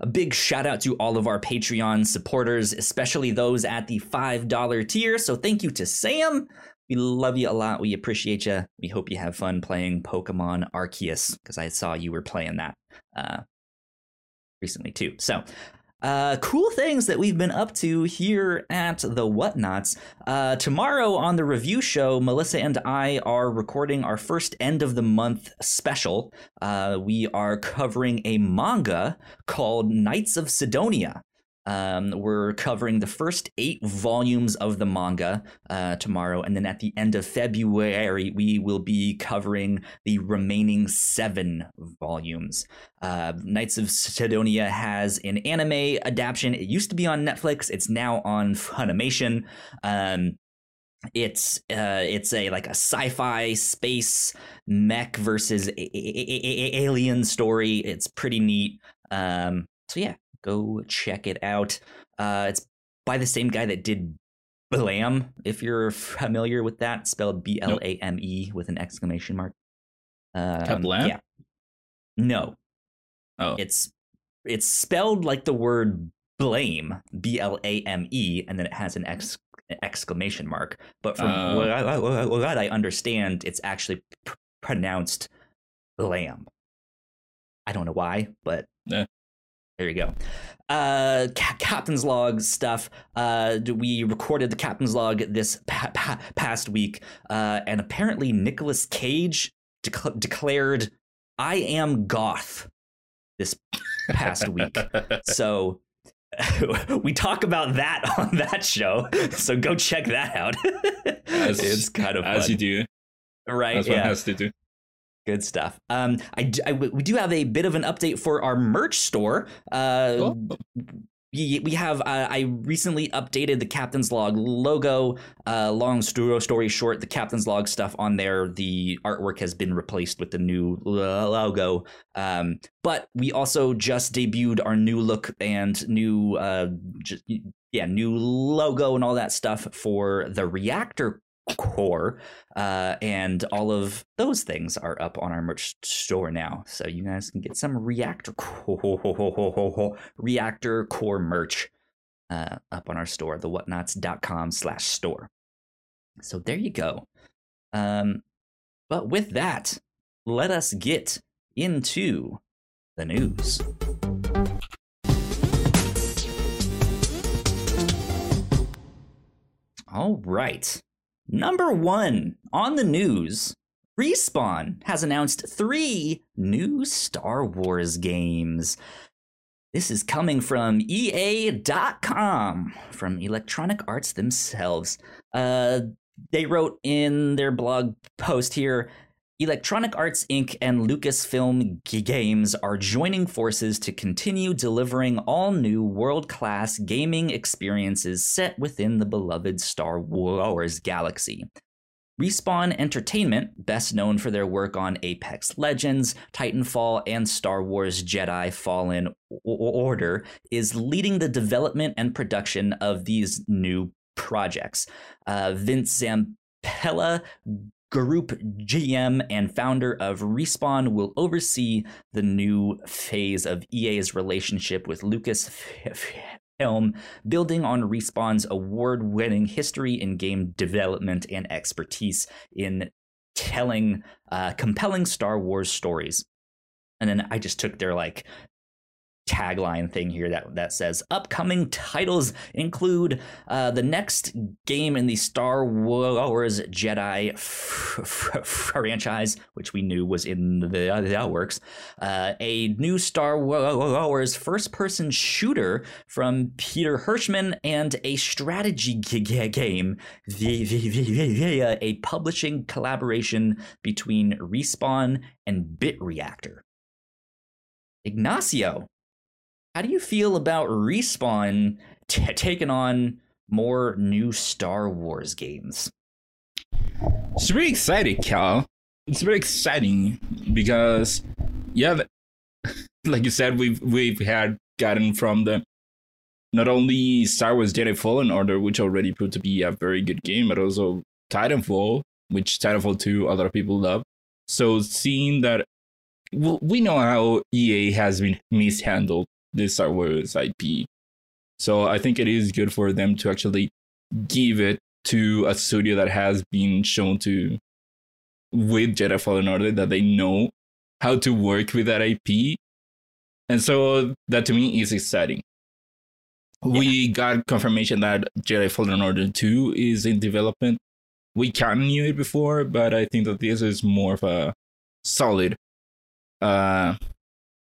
A big shout out to all of our Patreon supporters, especially those at the $5 tier. So thank you to Sam. We love you a lot. We appreciate you. We hope you have fun playing Pokemon Arceus because I saw you were playing that uh, recently too. So uh, cool things that we've been up to here at the Whatnauts. Uh, tomorrow on the review show, Melissa and I are recording our first end of the month special. Uh, we are covering a manga called Knights of Sidonia. Um, we're covering the first eight volumes of the manga uh, tomorrow, and then at the end of February, we will be covering the remaining seven volumes. Uh, Knights of Sidonia has an anime adaptation. It used to be on Netflix. It's now on Funimation. Um, it's uh, it's a like a sci-fi space mech versus a- a- a- alien story. It's pretty neat. Um, so yeah, go check it out. Uh, it's by the same guy that did Blam, if you're familiar with that, spelled B L A M E with an exclamation mark. Um, Blam? Yeah. No. Oh. It's it's spelled like the word blame, B L A M E, and then it has an ex- exclamation mark. But from uh, what, I, what, I, understand, it's actually pr- pronounced lamb. I don't know why, but yeah. There you go. Uh, ca- captain's log stuff. Uh, we recorded the captain's log this pa- pa- past week, uh, and apparently Nicolas Cage de- declared, "I am goth." This past week, so we talk about that on that show. So go check that out. as, it's kind of fun. as you do, right? As yeah. one has to do. Good stuff. Um, I, I, we do have a bit of an update for our merch store. Uh, we, we have. Uh, I recently updated the Captain's Log logo. Uh, long story short, the Captain's Log stuff on there, the artwork has been replaced with the new logo. Um, but we also just debuted our new look and new, uh, just, yeah, new logo and all that stuff for the Reactor core uh, and all of those things are up on our merch store now. So you guys can get some reactor core, reactor core merch uh, up on our store the whatnauts.com slash store. So there you go. Um, but with that let us get into the news. All right Number one on the news Respawn has announced three new Star Wars games. This is coming from EA.com, from Electronic Arts themselves. Uh, they wrote in their blog post here Electronic Arts Inc. and Lucasfilm Games are joining forces to continue delivering all new world class gaming experiences set within the beloved Star Wars galaxy. Respawn Entertainment, best known for their work on Apex Legends, Titanfall, and Star Wars Jedi Fallen Order, is leading the development and production of these new projects. Uh, Vince Zampella Group GM and founder of Respawn will oversee the new phase of EA's relationship with Lucasfilm, building on Respawn's award winning history in game development and expertise in telling uh, compelling Star Wars stories. And then I just took their like tagline thing here that that says upcoming titles include uh, the next game in the Star Wars Jedi f- f- franchise, which we knew was in the, the works, uh, a new Star Wars first-person shooter from Peter Hirschmann, and a strategy g- g- game via a publishing collaboration between Respawn and Bit Reactor. Ignacio, how do you feel about Respawn t- taking on more new Star Wars games? It's very exciting, Cal. It's very exciting because, yeah, like you said, we've we've had gotten from the not only Star Wars Jedi Fallen Order, which already proved to be a very good game, but also Titanfall, which Titanfall 2 a lot of people love. So seeing that, well, we know how EA has been mishandled this Star Wars IP. So I think it is good for them to actually give it to a studio that has been shown to with Jedi Fallen Order that they know how to work with that IP. And so that to me is exciting. Yeah. We got confirmation that Jedi Fallen Order 2 is in development. We kind of knew it before, but I think that this is more of a solid uh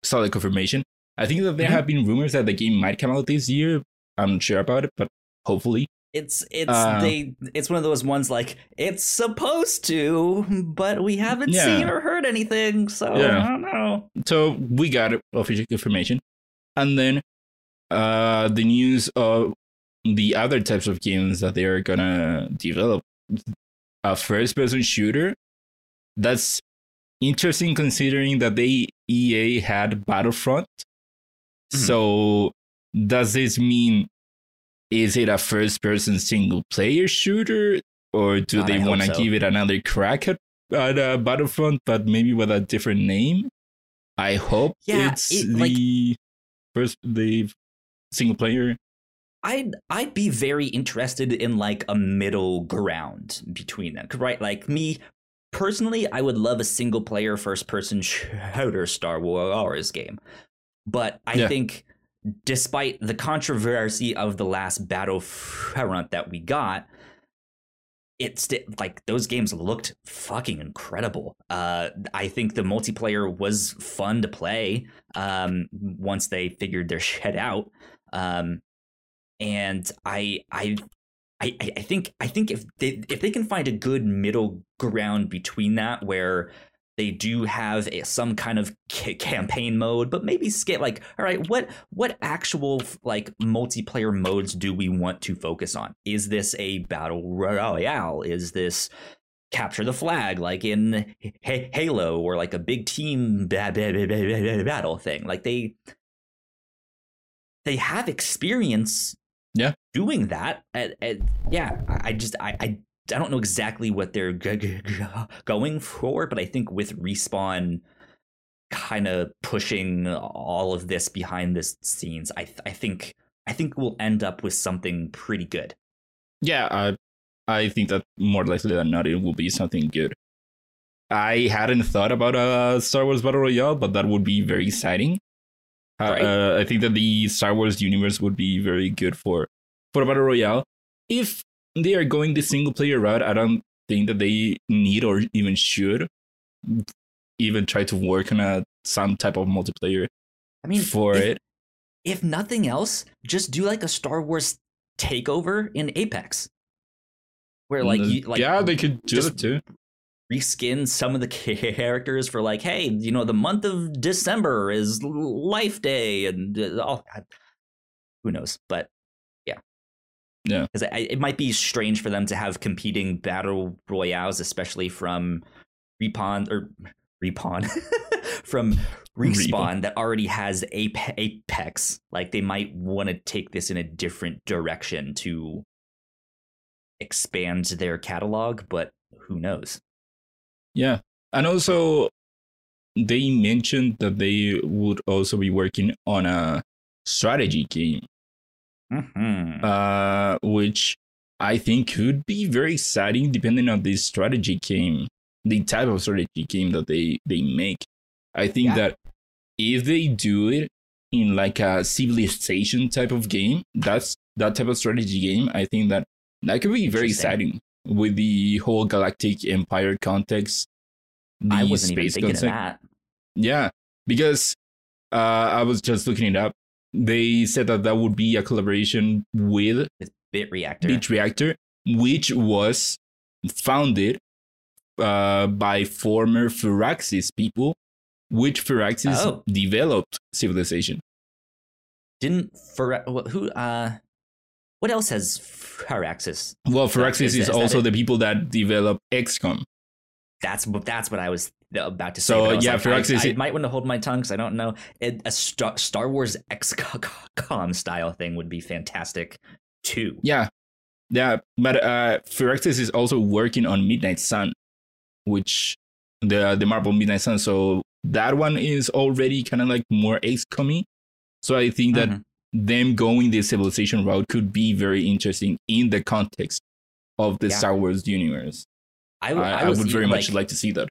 solid confirmation. I think that there mm-hmm. have been rumors that the game might come out this year. I'm not sure about it, but hopefully. It's it's uh, they it's one of those ones like it's supposed to, but we haven't yeah. seen or heard anything, so yeah. I don't know. So we got official information, and then uh the news of the other types of games that they are gonna develop. A first-person shooter. That's interesting considering that they EA had Battlefront Mm-hmm. So does this mean is it a first person single player shooter or do God, they want to so. give it another crack at, at uh, Battlefront but maybe with a different name? I hope yeah, it's it, the like, first the single player. I'd I'd be very interested in like a middle ground between them, right? Like me personally, I would love a single player first person shooter Star Wars game. But I yeah. think despite the controversy of the last Battlefront that we got, it's like those games looked fucking incredible. Uh, I think the multiplayer was fun to play um, once they figured their shit out. Um, and I, I, I, I think I think if they if they can find a good middle ground between that, where they do have a, some kind of c- campaign mode but maybe skip like all right what what actual like multiplayer modes do we want to focus on? Is this a battle royale? Is this capture the flag like in H- halo or like a big team battle thing? Like they they have experience yeah. doing that and, and yeah I, I just I, I I don't know exactly what they're g- g- going for, but I think with respawn kind of pushing all of this behind the scenes, I th- I think I think we'll end up with something pretty good. Yeah, I I think that more likely than not, it will be something good. I hadn't thought about a Star Wars Battle Royale, but that would be very exciting. Uh, right. Uh, I think that the Star Wars universe would be very good for for a Battle Royale if they are going the single player route, I don't think that they need or even should even try to work on a some type of multiplayer. I mean, for if, it, if nothing else, just do like a Star Wars takeover in Apex, where like you like yeah, they could do it too. Reskin some of the characters for like, hey, you know, the month of December is Life Day, and uh, all. Who knows? But yeah, because it might be strange for them to have competing battle royales, especially from Repon or Repon from Respawn. That already has Apex. Like they might want to take this in a different direction to expand their catalog, but who knows? Yeah, and also they mentioned that they would also be working on a strategy game mm-hmm. uh, which I think could be very exciting depending on the strategy game, the type of strategy game that they they make. I think yeah. that if they do it in like a civilization type of game, that's that type of strategy game, I think that that could be very exciting with the whole galactic empire context. I wasn't even thinking concept. of that. Yeah, because uh, I was just looking it up. They said that that would be a collaboration with Bit Reactor. Bit Reactor, which was founded uh, by former Firaxis people, which Firaxis oh. developed Civilization. Didn't for who uh what else has Firaxis? Well, Firaxis is, is also the people that develop XCOM. That's that's what I was about to say. So yeah, like, Firaxis. I, I, might want to hold my tongue because I don't know. It, a Star, Star Wars XCOM style thing would be fantastic too. Yeah, yeah, but uh, Firaxis is also working on Midnight Sun, which the the Marvel Midnight Sun. So that one is already kind of like more XCOM. So I think that mm-hmm them going the civilization route could be very interesting in the context of the yeah. Star Wars universe. I, I, I, I would very much like to see that.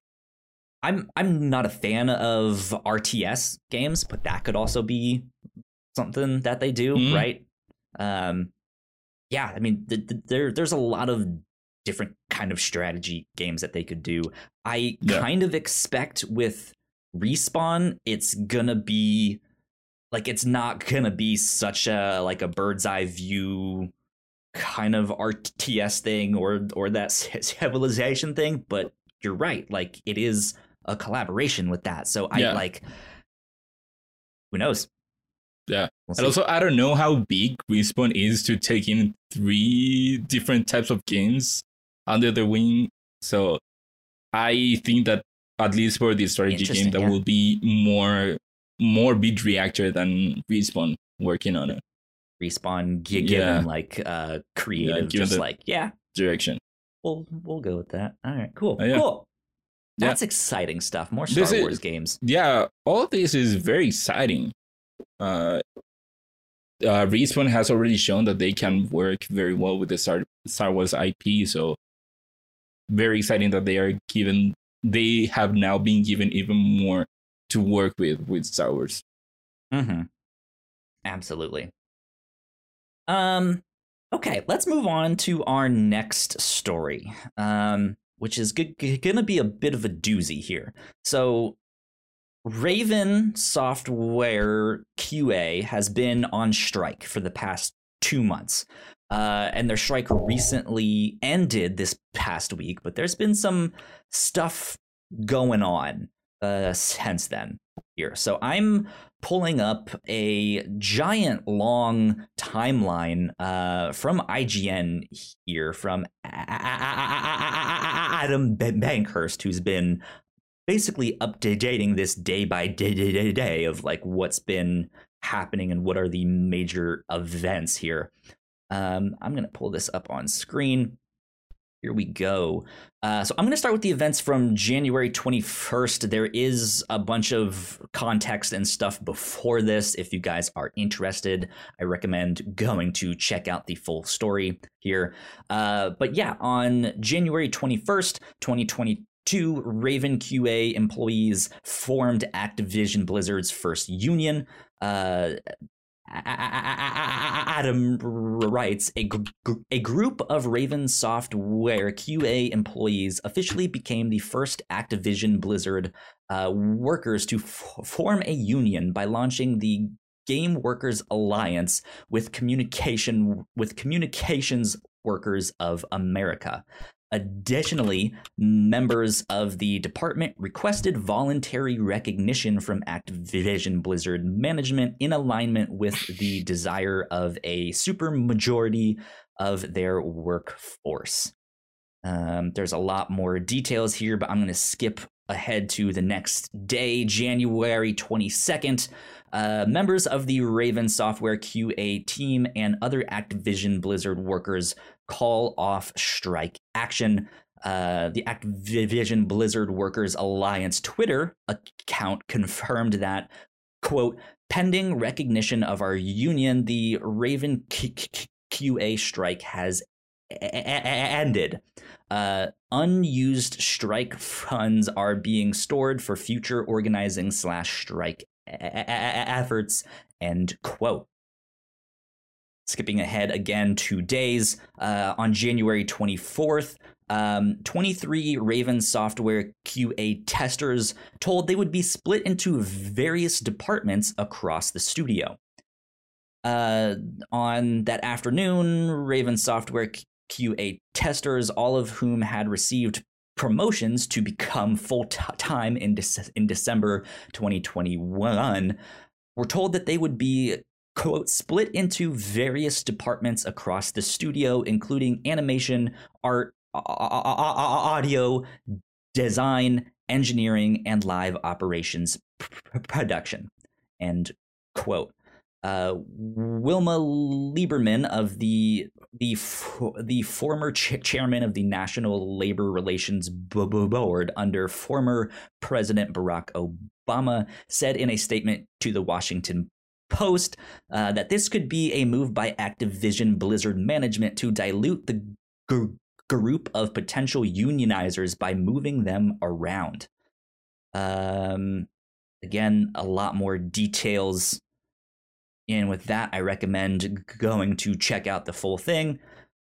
I'm I'm not a fan of RTS games, but that could also be something that they do, mm-hmm. right? Um, yeah, I mean, th- th- there there's a lot of different kind of strategy games that they could do. I yeah. kind of expect with respawn, it's gonna be like it's not gonna be such a like a bird's eye view kind of RTS thing or or that civilization thing, but you're right. Like it is a collaboration with that. So I yeah. like who knows? Yeah. We'll and also I don't know how big Respawn is to take in three different types of games under the wing. So I think that at least for the strategy game that yeah. will be more more Bit Reactor than Respawn working on it. Respawn given yeah. like uh creative yeah, just like yeah direction. We'll we'll go with that. All right, cool. Yeah. Cool. That's exciting stuff. More Star this Wars is, games. Yeah, all of this is very exciting. Uh uh, Respawn has already shown that they can work very well with the Star, Star Wars IP. So very exciting that they are given. They have now been given even more to work with with Star Wars. Mm-hmm. Absolutely. Um. Okay, let's move on to our next story. Um, which is g- g- gonna be a bit of a doozy here. So, Raven Software QA has been on strike for the past two months. Uh, and their strike recently ended this past week, but there's been some stuff going on uh, since then here. So I'm pulling up a giant long timeline uh, from IGN here from Adam Bankhurst, who's been basically updating this day by day, day day of like what's been happening and what are the major events here. Um, I'm going to pull this up on screen. Here we go. Uh, so I'm going to start with the events from January 21st. There is a bunch of context and stuff before this. If you guys are interested, I recommend going to check out the full story here. Uh, but yeah, on January 21st, 2022, Raven QA employees formed Activision Blizzard's first union. Uh, Adam writes a, a group of Raven Software QA employees officially became the first Activision Blizzard uh, workers to f- form a union by launching the Game Workers Alliance with communication with communications workers of America. Additionally, members of the department requested voluntary recognition from Activision Blizzard management in alignment with the desire of a supermajority of their workforce. Um, there's a lot more details here, but I'm going to skip ahead to the next day, January 22nd. Uh, members of the Raven Software QA team and other Activision Blizzard workers call off strike action. Uh, the Activision Blizzard Workers Alliance Twitter account confirmed that, quote, pending recognition of our union, the Raven QA strike has ended. Uh, unused strike funds are being stored for future organizing slash strike efforts End quote. Skipping ahead again two days, uh, on January 24th, um, 23 Raven software QA testers told they would be split into various departments across the studio. Uh, on that afternoon, Raven software QA testers, all of whom had received promotions to become full time in, De- in December 2021, were told that they would be quote split into various departments across the studio including animation art audio design engineering and live operations production. End quote. Uh, Wilma Lieberman of the the the former ch- chairman of the National Labor Relations Board under former President Barack Obama said in a statement to the Washington Post uh, that this could be a move by Activision Blizzard management to dilute the g- group of potential unionizers by moving them around. Um, again, a lot more details and with that, I recommend going to check out the full thing.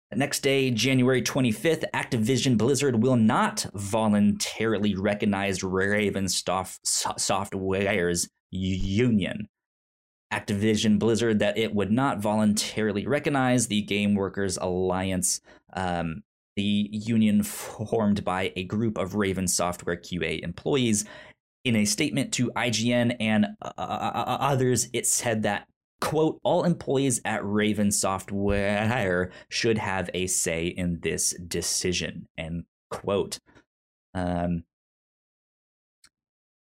The next day, January 25th, Activision Blizzard will not voluntarily recognize Raven Software's union. Activision Blizzard that it would not voluntarily recognize the Game Workers Alliance, um, the union formed by a group of Raven Software QA employees. In a statement to IGN and uh, uh, uh, others, it said that quote, all employees at Raven Software should have a say in this decision, end quote. Um,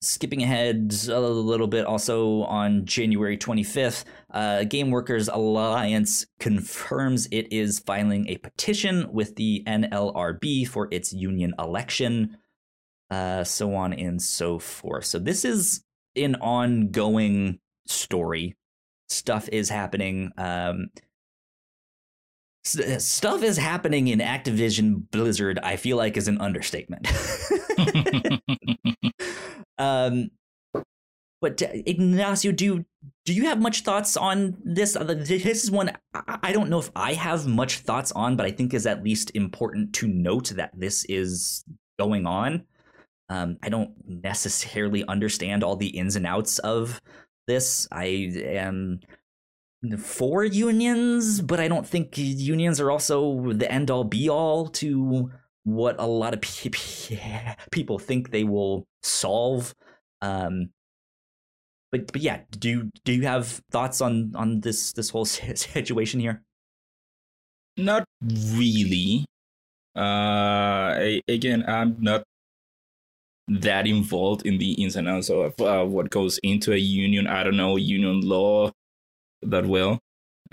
skipping ahead a little bit, also on January 25th, uh, Game Workers Alliance confirms it is filing a petition with the NLRB for its union election, uh, so on and so forth. So this is an ongoing story stuff is happening. Um, st- stuff is happening in Activision Blizzard. I feel like is an understatement. um, but Ignacio, do do you have much thoughts on this? This is one I don't know if I have much thoughts on, but I think is at least important to note that this is going on. Um, I don't necessarily understand all the ins and outs of this. I am for unions, but I don't think unions are also the end all be all to what a lot of people think they will solve. Um, but but yeah, do you, do you have thoughts on on this this whole situation here? Not really. Uh, I, again, I'm not that involved in the ins and outs of uh, what goes into a union. I don't know union law that well.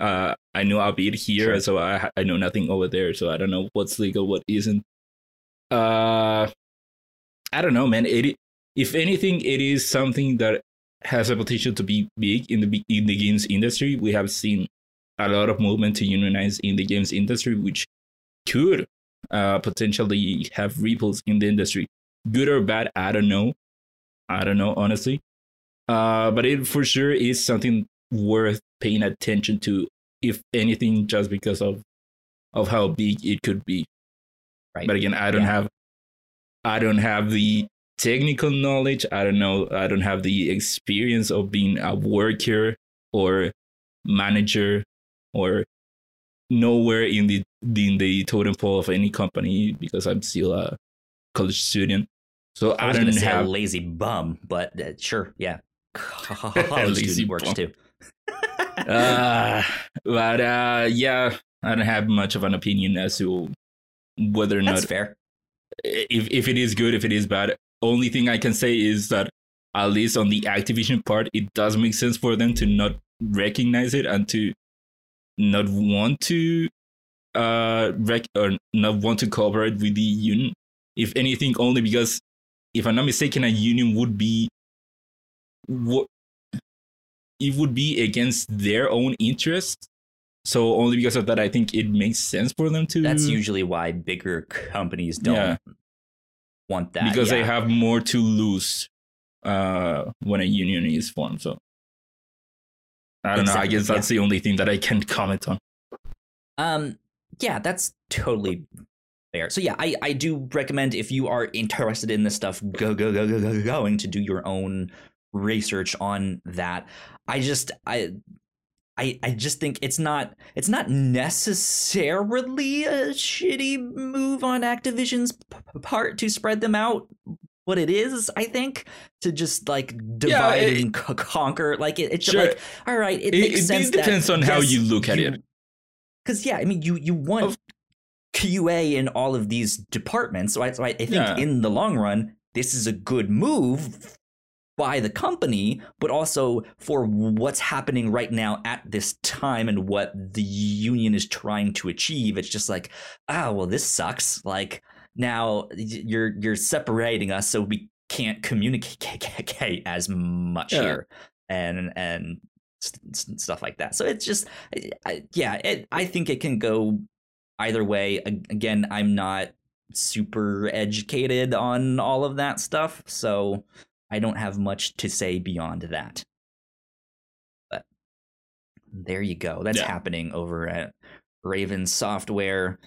Uh, I know a bit here, sure. so I I know nothing over there, so I don't know what's legal, what isn't. Uh, I don't know, man. It if anything, it is something that has a potential to be big in the in the games industry. We have seen a lot of movement to unionize in the games industry, which could uh, potentially have ripples in the industry good or bad i don't know i don't know honestly uh, but it for sure is something worth paying attention to if anything just because of of how big it could be right? But again i don't yeah. have i don't have the technical knowledge. I don't know i don't have the experience of being a worker or manager or nowhere in the in the totem pole of any company because i'm still a college student. So I, I don't have a lazy bum, but uh, sure, yeah, lazy works too. uh, but uh, yeah, I don't have much of an opinion as to whether or That's not fair. If if it is good, if it is bad. Only thing I can say is that at least on the Activision part, it does make sense for them to not recognize it and to not want to uh rec- or not want to cooperate with the union. If anything, only because if I'm not mistaken, a union would be what it would be against their own interests. So only because of that, I think it makes sense for them to. That's usually why bigger companies don't yeah. want that because yeah. they have more to lose uh, when a union is formed. So I don't exactly, know. I guess that's yeah. the only thing that I can comment on. Um, yeah, that's totally fair. So yeah, I, I do recommend if you are interested in this stuff, go go go go go going to do your own research on that. I just I I, I just think it's not it's not necessarily a shitty move on Activision's p- part to spread them out. What it is, I think, to just like divide yeah, it, and c- conquer. Like it, it's sure. like all right, it, it makes it, sense. It depends on how you look at you, it. Because yeah, I mean, you you want of, QA in all of these departments. So I, so I, I think yeah. in the long run, this is a good move by the company, but also for what's happening right now at this time and what the union is trying to achieve. It's just like, oh well, this sucks. Like now you're you're separating us, so we can't communicate as much yeah. here, and and stuff like that. So it's just, yeah, it, I think it can go either way. Again, I'm not super educated on all of that stuff, so I don't have much to say beyond that. But there you go. That's yeah. happening over at Raven Software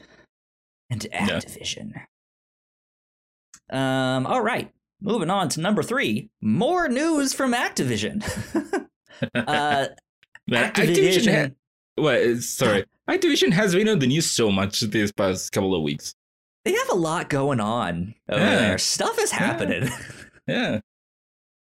and Activision. Yeah. Um, all right. Moving on to number three. More news from Activision. uh, Activision. Activision had, what, sorry. Activision has been on the news so much this past couple of weeks. They have a lot going on over yeah. there. Stuff is happening. Yeah. yeah.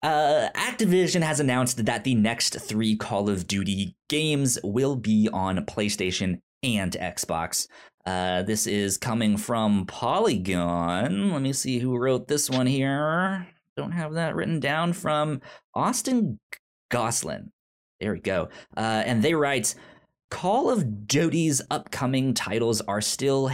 Uh, Activision has announced that the next three Call of Duty games will be on PlayStation and Xbox. Uh, this is coming from Polygon. Let me see who wrote this one here. Don't have that written down from Austin Goslin. There we go. Uh, and they write Call of Duty's upcoming titles are still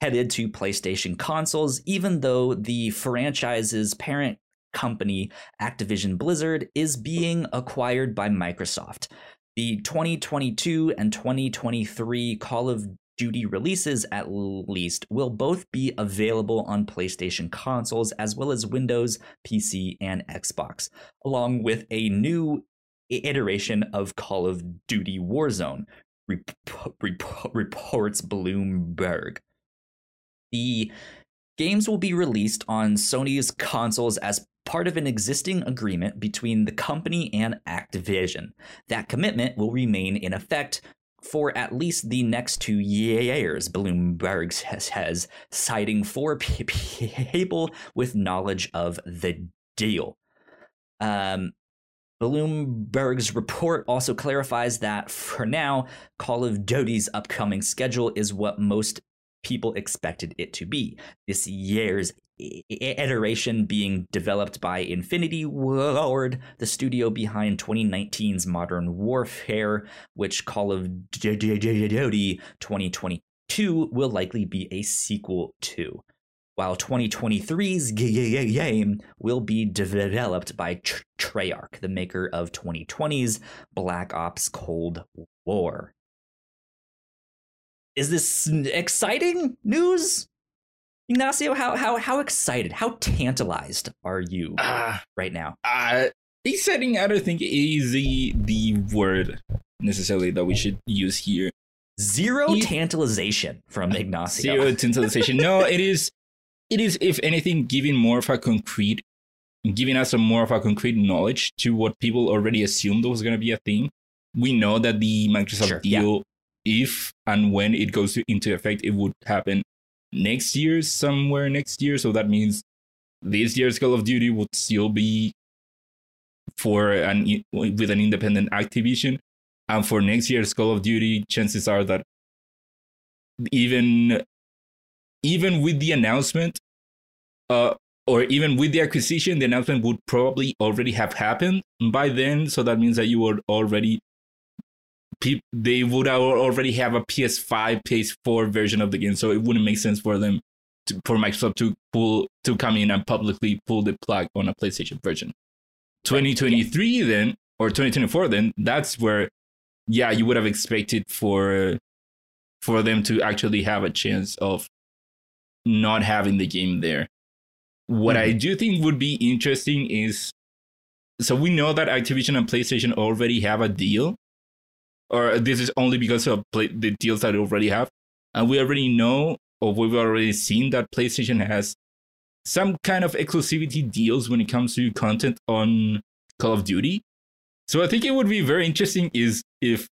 headed to PlayStation consoles, even though the franchise's parent company, Activision Blizzard, is being acquired by Microsoft. The 2022 and 2023 Call of Duty releases, at least, will both be available on PlayStation consoles as well as Windows, PC, and Xbox, along with a new iteration of Call of Duty Warzone, rep- rep- reports Bloomberg. The games will be released on Sony's consoles as part of an existing agreement between the company and Activision. That commitment will remain in effect for at least the next two years, Bloomberg says, citing four people with knowledge of the deal. Um, Bloomberg's report also clarifies that for now, Call of Duty's upcoming schedule is what most people expected it to be. This year's iteration being developed by Infinity Ward, the studio behind 2019's Modern Warfare, which Call of Duty 2022 will likely be a sequel to. While 2023's game will be developed by Treyarch, the maker of 2020's Black Ops Cold War. Is this exciting news? Ignacio, how how how excited, how tantalized are you uh, right now? Uh, exciting, I don't think is the the word necessarily that we should use here. Zero tantalization from Ignacio. Zero tantalization. no, it is it is if anything giving more of a concrete giving us a more of a concrete knowledge to what people already assumed was going to be a thing. We know that the Microsoft sure, deal, yeah. If and when it goes into effect, it would happen next year, somewhere next year. So that means this year's Call of Duty would still be for an with an independent Activision, and for next year's Call of Duty, chances are that even even with the announcement, uh, or even with the acquisition, the announcement would probably already have happened by then. So that means that you would already they would already have a PS5, PS4 version of the game, so it wouldn't make sense for them to, for Microsoft to pull to come in and publicly pull the plug on a PlayStation version. 2023 yeah. then or 2024 then that's where yeah you would have expected for for them to actually have a chance of not having the game there. What mm-hmm. I do think would be interesting is so we know that Activision and PlayStation already have a deal or this is only because of play, the deals that they already have. And we already know, or we've already seen that PlayStation has some kind of exclusivity deals when it comes to content on Call of Duty. So I think it would be very interesting is if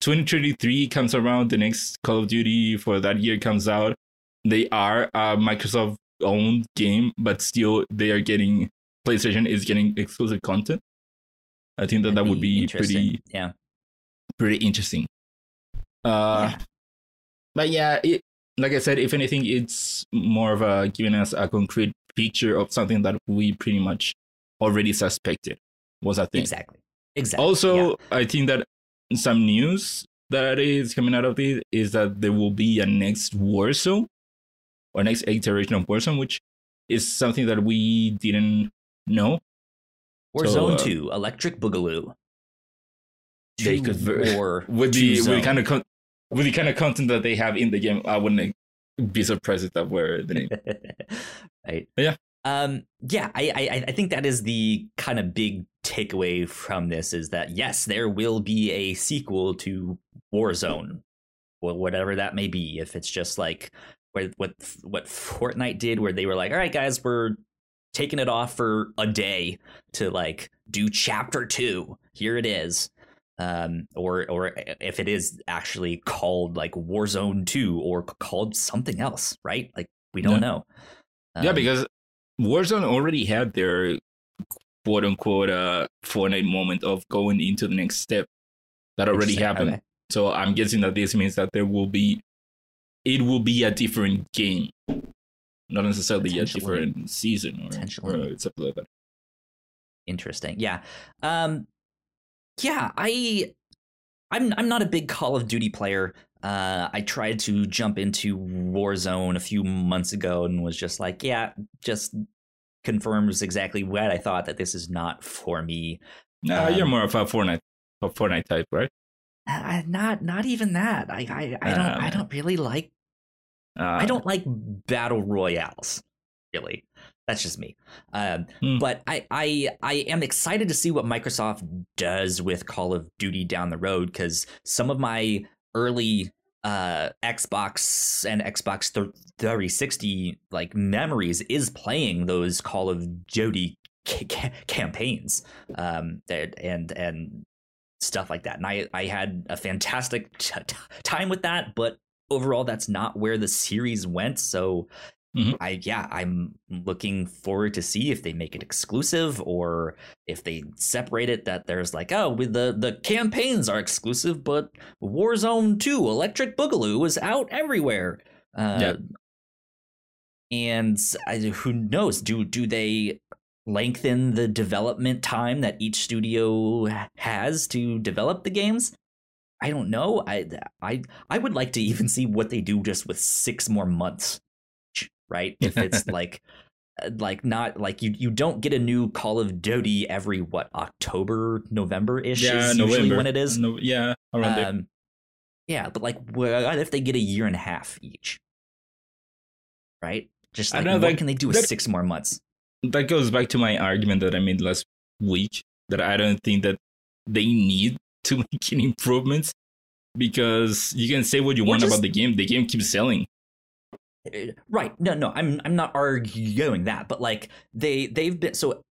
2023 comes around, the next Call of Duty for that year comes out. They are a Microsoft owned game, but still they are getting PlayStation is getting exclusive content. I think that That'd that would be, be pretty yeah pretty interesting. Uh, yeah. but yeah, it, like I said, if anything, it's more of a giving us a concrete picture of something that we pretty much already suspected was a thing. Exactly. Exactly. Also, yeah. I think that some news that is coming out of it is that there will be a next Warzone or next iteration of Warzone, which is something that we didn't know. Warzone so, uh, 2, Electric Boogaloo. They could war with the with the kind of con- with the kind of content that they have in the game, I wouldn't be surprised if that were the name. right. But yeah. Um, yeah, I, I I think that is the kind of big takeaway from this is that yes, there will be a sequel to Warzone, whatever that may be. If it's just like what what what Fortnite did, where they were like, all right, guys, we're taking it off for a day to like do chapter two. Here it is um, or or if it is actually called like Warzone Two or called something else, right? Like we don't yeah. know. Um, yeah, because Warzone already had their quote unquote uh, Fortnite moment of going into the next step. That already happened. Okay. So I'm guessing that this means that there will be, it will be a different game, not necessarily a different season or, or something like that. Interesting. Yeah. Um, yeah, I I'm I'm not a big Call of Duty player. Uh, I tried to jump into Warzone a few months ago and was just like, yeah, just confirms exactly what I thought that this is not for me. No, um, you're more of a Fortnite, a Fortnite type, right? Uh, not not even that. I I, I don't uh, I don't really like. I don't like battle royales, really. That's just me. Um, hmm. But I, I I am excited to see what Microsoft does with Call of Duty down the road because some of my early uh, Xbox and Xbox 360 like memories is playing those Call of Duty ca- campaigns um, and and stuff like that. And I I had a fantastic t- time with that, but overall that's not where the series went so Mm-hmm. I yeah, I'm looking forward to see if they make it exclusive or if they separate it. That there's like, oh, with the the campaigns are exclusive, but Warzone Two, Electric Boogaloo is out everywhere. Uh, yeah. And I, who knows? Do do they lengthen the development time that each studio has to develop the games? I don't know. I I I would like to even see what they do just with six more months right? If it's like uh, like not like you you don't get a new Call of Duty every what October November ish yeah, is November. usually when it is. No, yeah, around um, there. Yeah, but like what if they get a year and a half each? Right? Just like know, what can they do with that, six more months? That goes back to my argument that I made last week that I don't think that they need to make any improvements because you can say what you want just, about the game. The game keeps selling. Right. No, no, I'm I'm not arguing that, but like they they've been so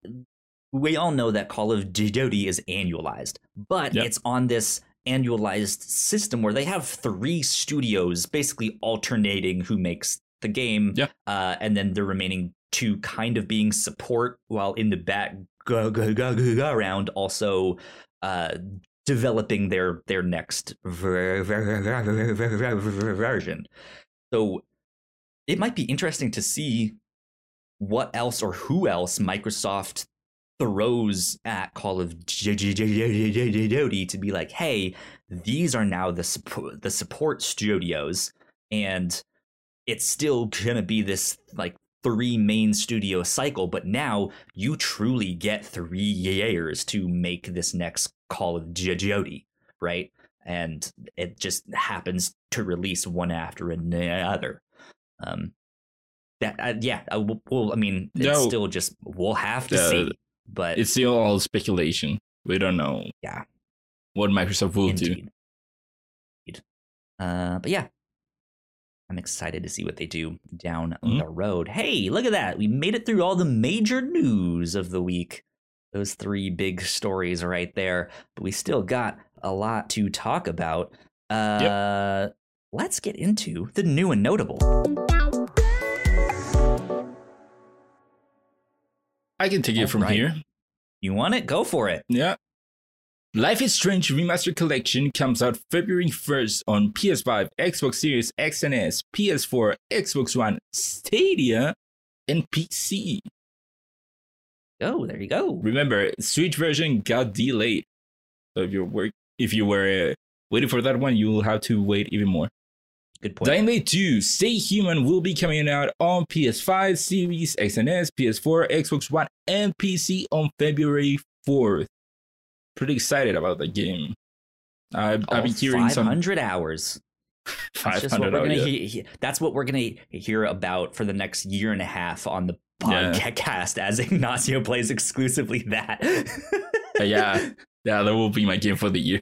we all know that Call of Duty is annualized, but yep. it's on this annualized system where they have three studios basically alternating who makes the game, yeah. uh, and then the remaining two kind of being support while in the back go, go, go, go, go around also uh, developing their their next version. So it might be interesting to see what else or who else Microsoft throws at Call of Duty to be like, hey, these are now the support, the support studios, and it's still gonna be this like three main studio cycle, but now you truly get three years to make this next Call of Duty, right? And it just happens to release one after another. Um, that uh, yeah, uh, well, I mean, it's no, still just we'll have to see, but it's still all speculation. We don't know. Yeah, what Microsoft will Indeed. do. Uh, but yeah, I'm excited to see what they do down mm-hmm. the road. Hey, look at that. We made it through all the major news of the week. Those three big stories right there. But we still got a lot to talk about. Uh, yep. Let's get into the new and notable. I can take it from right. here. You want it? Go for it. Yeah. Life is Strange Remastered Collection comes out February 1st on PS5, Xbox Series X and S, PS4, Xbox One, Stadia, and PC. Oh, there you go. Remember, Switch version got delayed. So if you were if you were uh, waiting for that one, you will have to wait even more. Good point. Dying Light 2 Stay Human will be coming out on PS5, Series X and S, PS4, Xbox One, and PC on February 4th pretty excited about the game. I've, I've been hearing 500 some... hours. 500 hours. Yeah. He- that's what we're going to hear about for the next year and a half on the podcast yeah. as Ignacio plays exclusively that. yeah. Yeah, that will be my game for the year.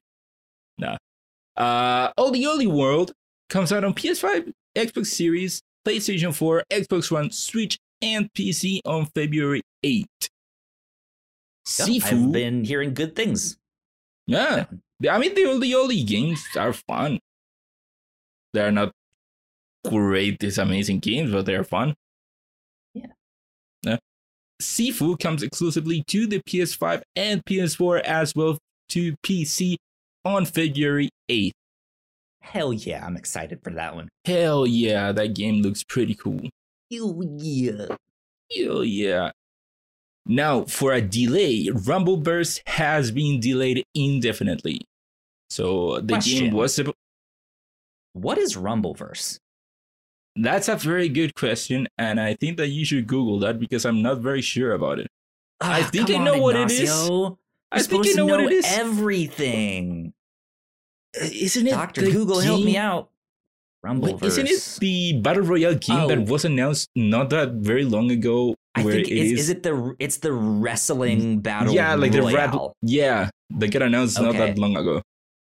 Nah. Uh, oh, the OlliOlli World comes out on PS5, Xbox Series, PlayStation 4, Xbox One, Switch, and PC on February 8th. Sifu. I've been hearing good things. Yeah. I mean, the OlliOlli games are fun. They're not great, these amazing games, but they're fun. Yeah. yeah. Sifu comes exclusively to the PS5 and PS4 as well to PC on February 8th. Hell yeah, I'm excited for that one. Hell yeah, that game looks pretty cool. Hell yeah. Hell yeah. Now, for a delay, Rumbleverse has been delayed indefinitely. So the Question. game was supposed. What is Rumbleverse? That's a very good question, and I think that you should Google that because I'm not very sure about it. Ah, I think I know on, what it is. You're I think I know, know, what it is. Everything. Uh, isn't it? Doctor Google, game? help me out. Rumbleverse. Wait, isn't it the battle royale game oh. that was announced not that very long ago I think is, is it the it's the wrestling battle? Yeah, like Royale. the red. Yeah, they got announced okay. not that long ago.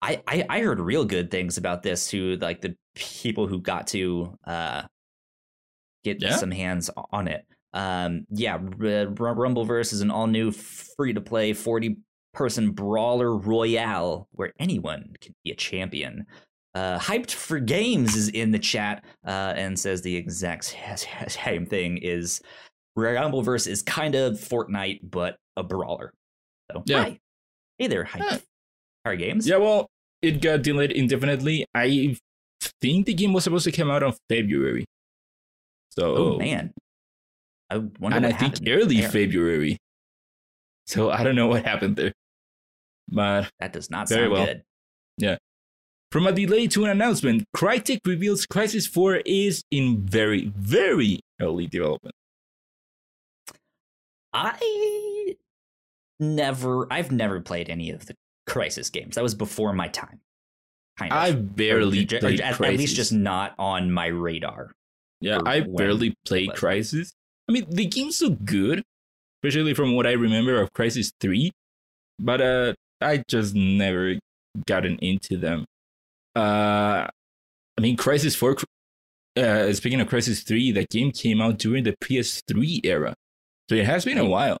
I, I I heard real good things about this too. Like the people who got to uh get yeah. some hands on it. Um, yeah, R- Rumbleverse is an all new free to play forty person brawler royale where anyone can be a champion. Uh, hyped for games is in the chat uh, and says the exact same thing is Rumbleverse is kind of Fortnite, but a brawler. So, yeah. Hi. Hey there, hi. Yeah. Are games? Yeah, well, it got delayed indefinitely. I think the game was supposed to come out on February. So, oh man, I wonder. And I think early there. February. So I don't know what happened there, but that does not sound well. good. Yeah. From a delay to an announcement, Crytek reveals Crysis 4 is in very, very early development. I never, I've never played any of the Crysis games. That was before my time. Kind of. I barely or, played or, at, at, least just not on my radar. Yeah, I barely played Crysis. I mean, the game's so good, especially from what I remember of Crysis 3, but uh, I just never gotten into them. Uh, I mean, Crysis 4, uh, speaking of Crysis 3, that game came out during the PS3 era. So it has been a while.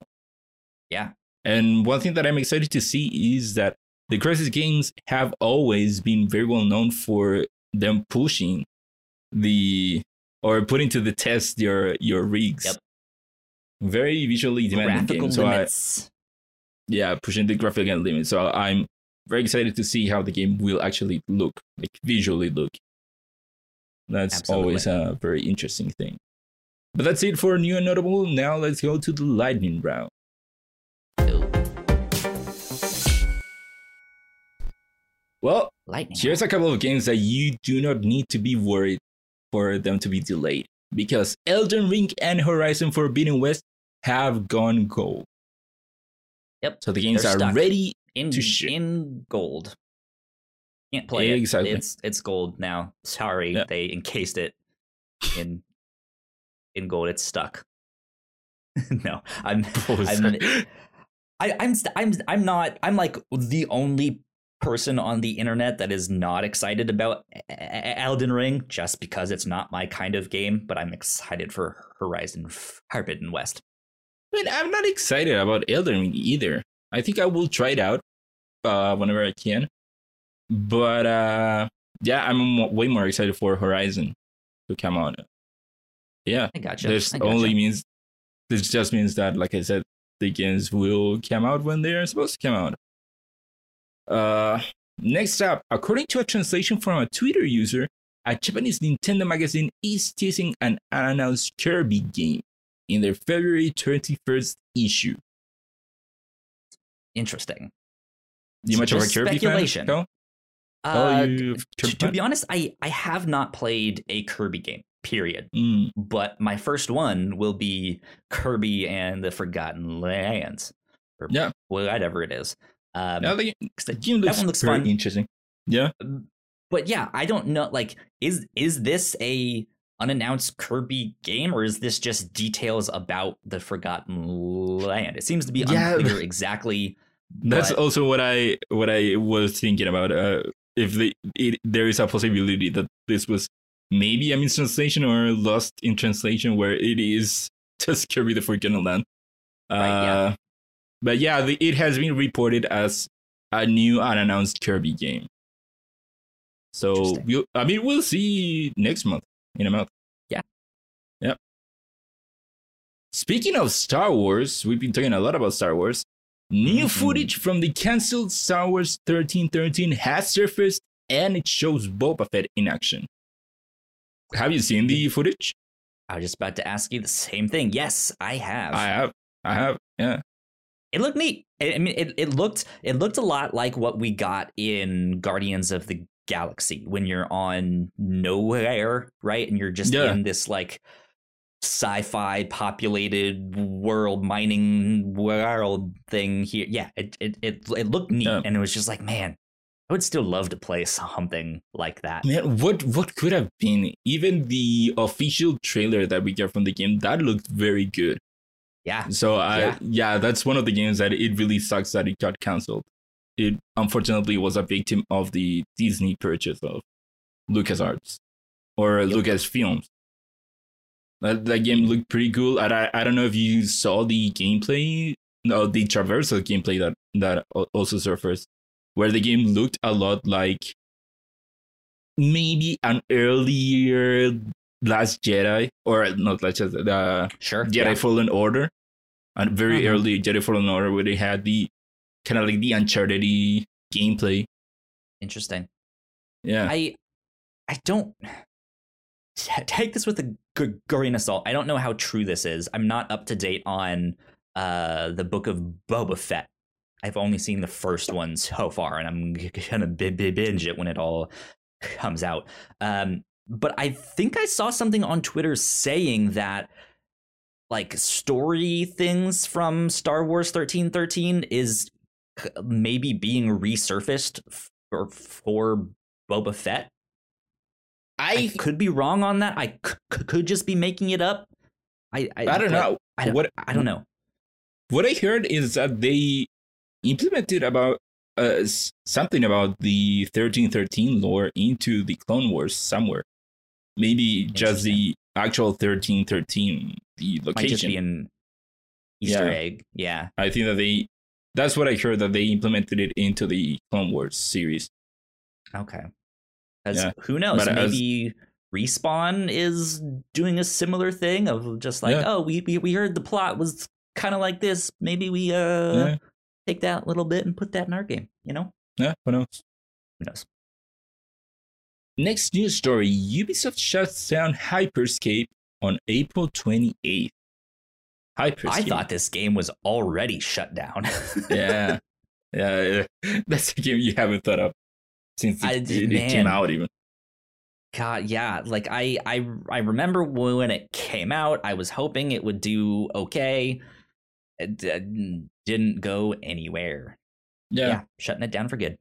Yeah. And one thing that I'm excited to see is that the Crysis games have always been very well known for them pushing the or putting to the test your your rigs. Yep. Very visually demanding game. So limits. I, yeah, pushing the graphical limits. So I'm very excited to see how the game will actually look, like visually look. That's Absolutely. always a very interesting thing. But that's it for new and notable. Now let's go to the lightning round. Well, lightning here's a couple of games that you do not need to be worried for them to be delayed because Elden Ring and Horizon Forbidden West have gone gold. Yep. So the games They're are ready in, to ship. in gold. Can't play exactly. it. It's it's gold now. Sorry, yep. they encased it in in gold. It's stuck. no, I'm. I'm I, I'm I'm I'm not I'm like the only person on the internet that is not excited about Elden Ring just because it's not my kind of game, but I'm excited for Horizon Forbidden West. Mean, I'm not excited about Elden Ring either. I think I will try it out uh, whenever I can. But uh, yeah, I'm way more excited for Horizon to come out. Yeah, I gotcha. This I gotcha. only means this just means that, like I said, the games will come out when they are supposed to come out. Uh, next up, according to a translation from a Twitter user, a Japanese Nintendo magazine is teasing an unannounced Kirby game in their February 21st issue. Interesting. You much of a Kirby speculation. fan? Uh, oh, to, to, be honest, I, I have not played a Kirby game, period. Mm. But my first one will be Kirby and the Forgotten Lands. Or yeah. whatever it is. Um, yeah, the, the game looks, that one looks fun. interesting. Yeah. But yeah, I don't know. Like, is is this a unannounced Kirby game, or is this just details about the Forgotten Land? It seems to be yeah. unclear exactly. That's but... also what I what I was thinking about. Uh, if the, it, there is a possibility that this was maybe a mistranslation or lost in translation, where it is just Kirby the Forgotten Land. Right, uh, yeah. But yeah, the, it has been reported as a new unannounced Kirby game. So we'll, I mean, we'll see next month in a month. Yeah. Yep. Speaking of Star Wars, we've been talking a lot about Star Wars. New mm-hmm. footage from the cancelled Star Wars 1313 has surfaced and it shows Boba Fett in action. Have you seen the footage? I was just about to ask you the same thing. Yes, I have. I have. I have. Yeah. It looked neat. I mean, it, it looked it looked a lot like what we got in Guardians of the Galaxy when you're on nowhere, right? And you're just yeah. in this like sci-fi populated world mining world thing here. Yeah, it it it, it looked neat, yeah. and it was just like, man, I would still love to play something like that. Man, what what could have been? Even the official trailer that we get from the game that looked very good. Yeah. So I yeah. yeah, that's one of the games that it really sucks that it got canceled. It unfortunately was a victim of the Disney purchase of LucasArts or yep. Lucasfilms. That, that game looked pretty cool. And I, I don't know if you saw the gameplay, no, the traversal gameplay that, that also surfaced, where the game looked a lot like maybe an earlier Last Jedi, or not Last Jedi, the sure, Jedi yeah. Fallen Order, a very mm-hmm. early Jedi Fallen Order where they had the kind of like the Uncharted gameplay. Interesting. Yeah. I I don't take this with a good grain of salt. I don't know how true this is. I'm not up to date on uh, the book of Boba Fett. I've only seen the first one so far, and I'm gonna binge it when it all comes out. Um, but I think I saw something on Twitter saying that like story things from Star Wars 1313 is maybe being resurfaced for, for Boba Fett. I, I could be wrong on that. I c- could just be making it up. I I, I don't know. I don't, what I don't know. What I heard is that they implemented about uh, something about the 1313 lore into the Clone Wars somewhere. Maybe just the actual 1313, the location. Might just be an Easter yeah. egg. Yeah. I think that they that's what I heard that they implemented it into the Clone Wars series. Okay. As yeah. who knows? But maybe respawn is doing a similar thing of just like, yeah. oh, we, we we heard the plot was kind of like this. Maybe we uh yeah. take that little bit and put that in our game. You know? Yeah. Who knows? Who knows? Next news story: Ubisoft shuts down Hyperscape on April 28th. I thought this game was already shut down. yeah. yeah, that's a game you haven't thought of since it, I, it, it came out. Even God, yeah. Like I, I, I remember when it came out. I was hoping it would do okay. It didn't go anywhere. Yeah. yeah, shutting it down for good.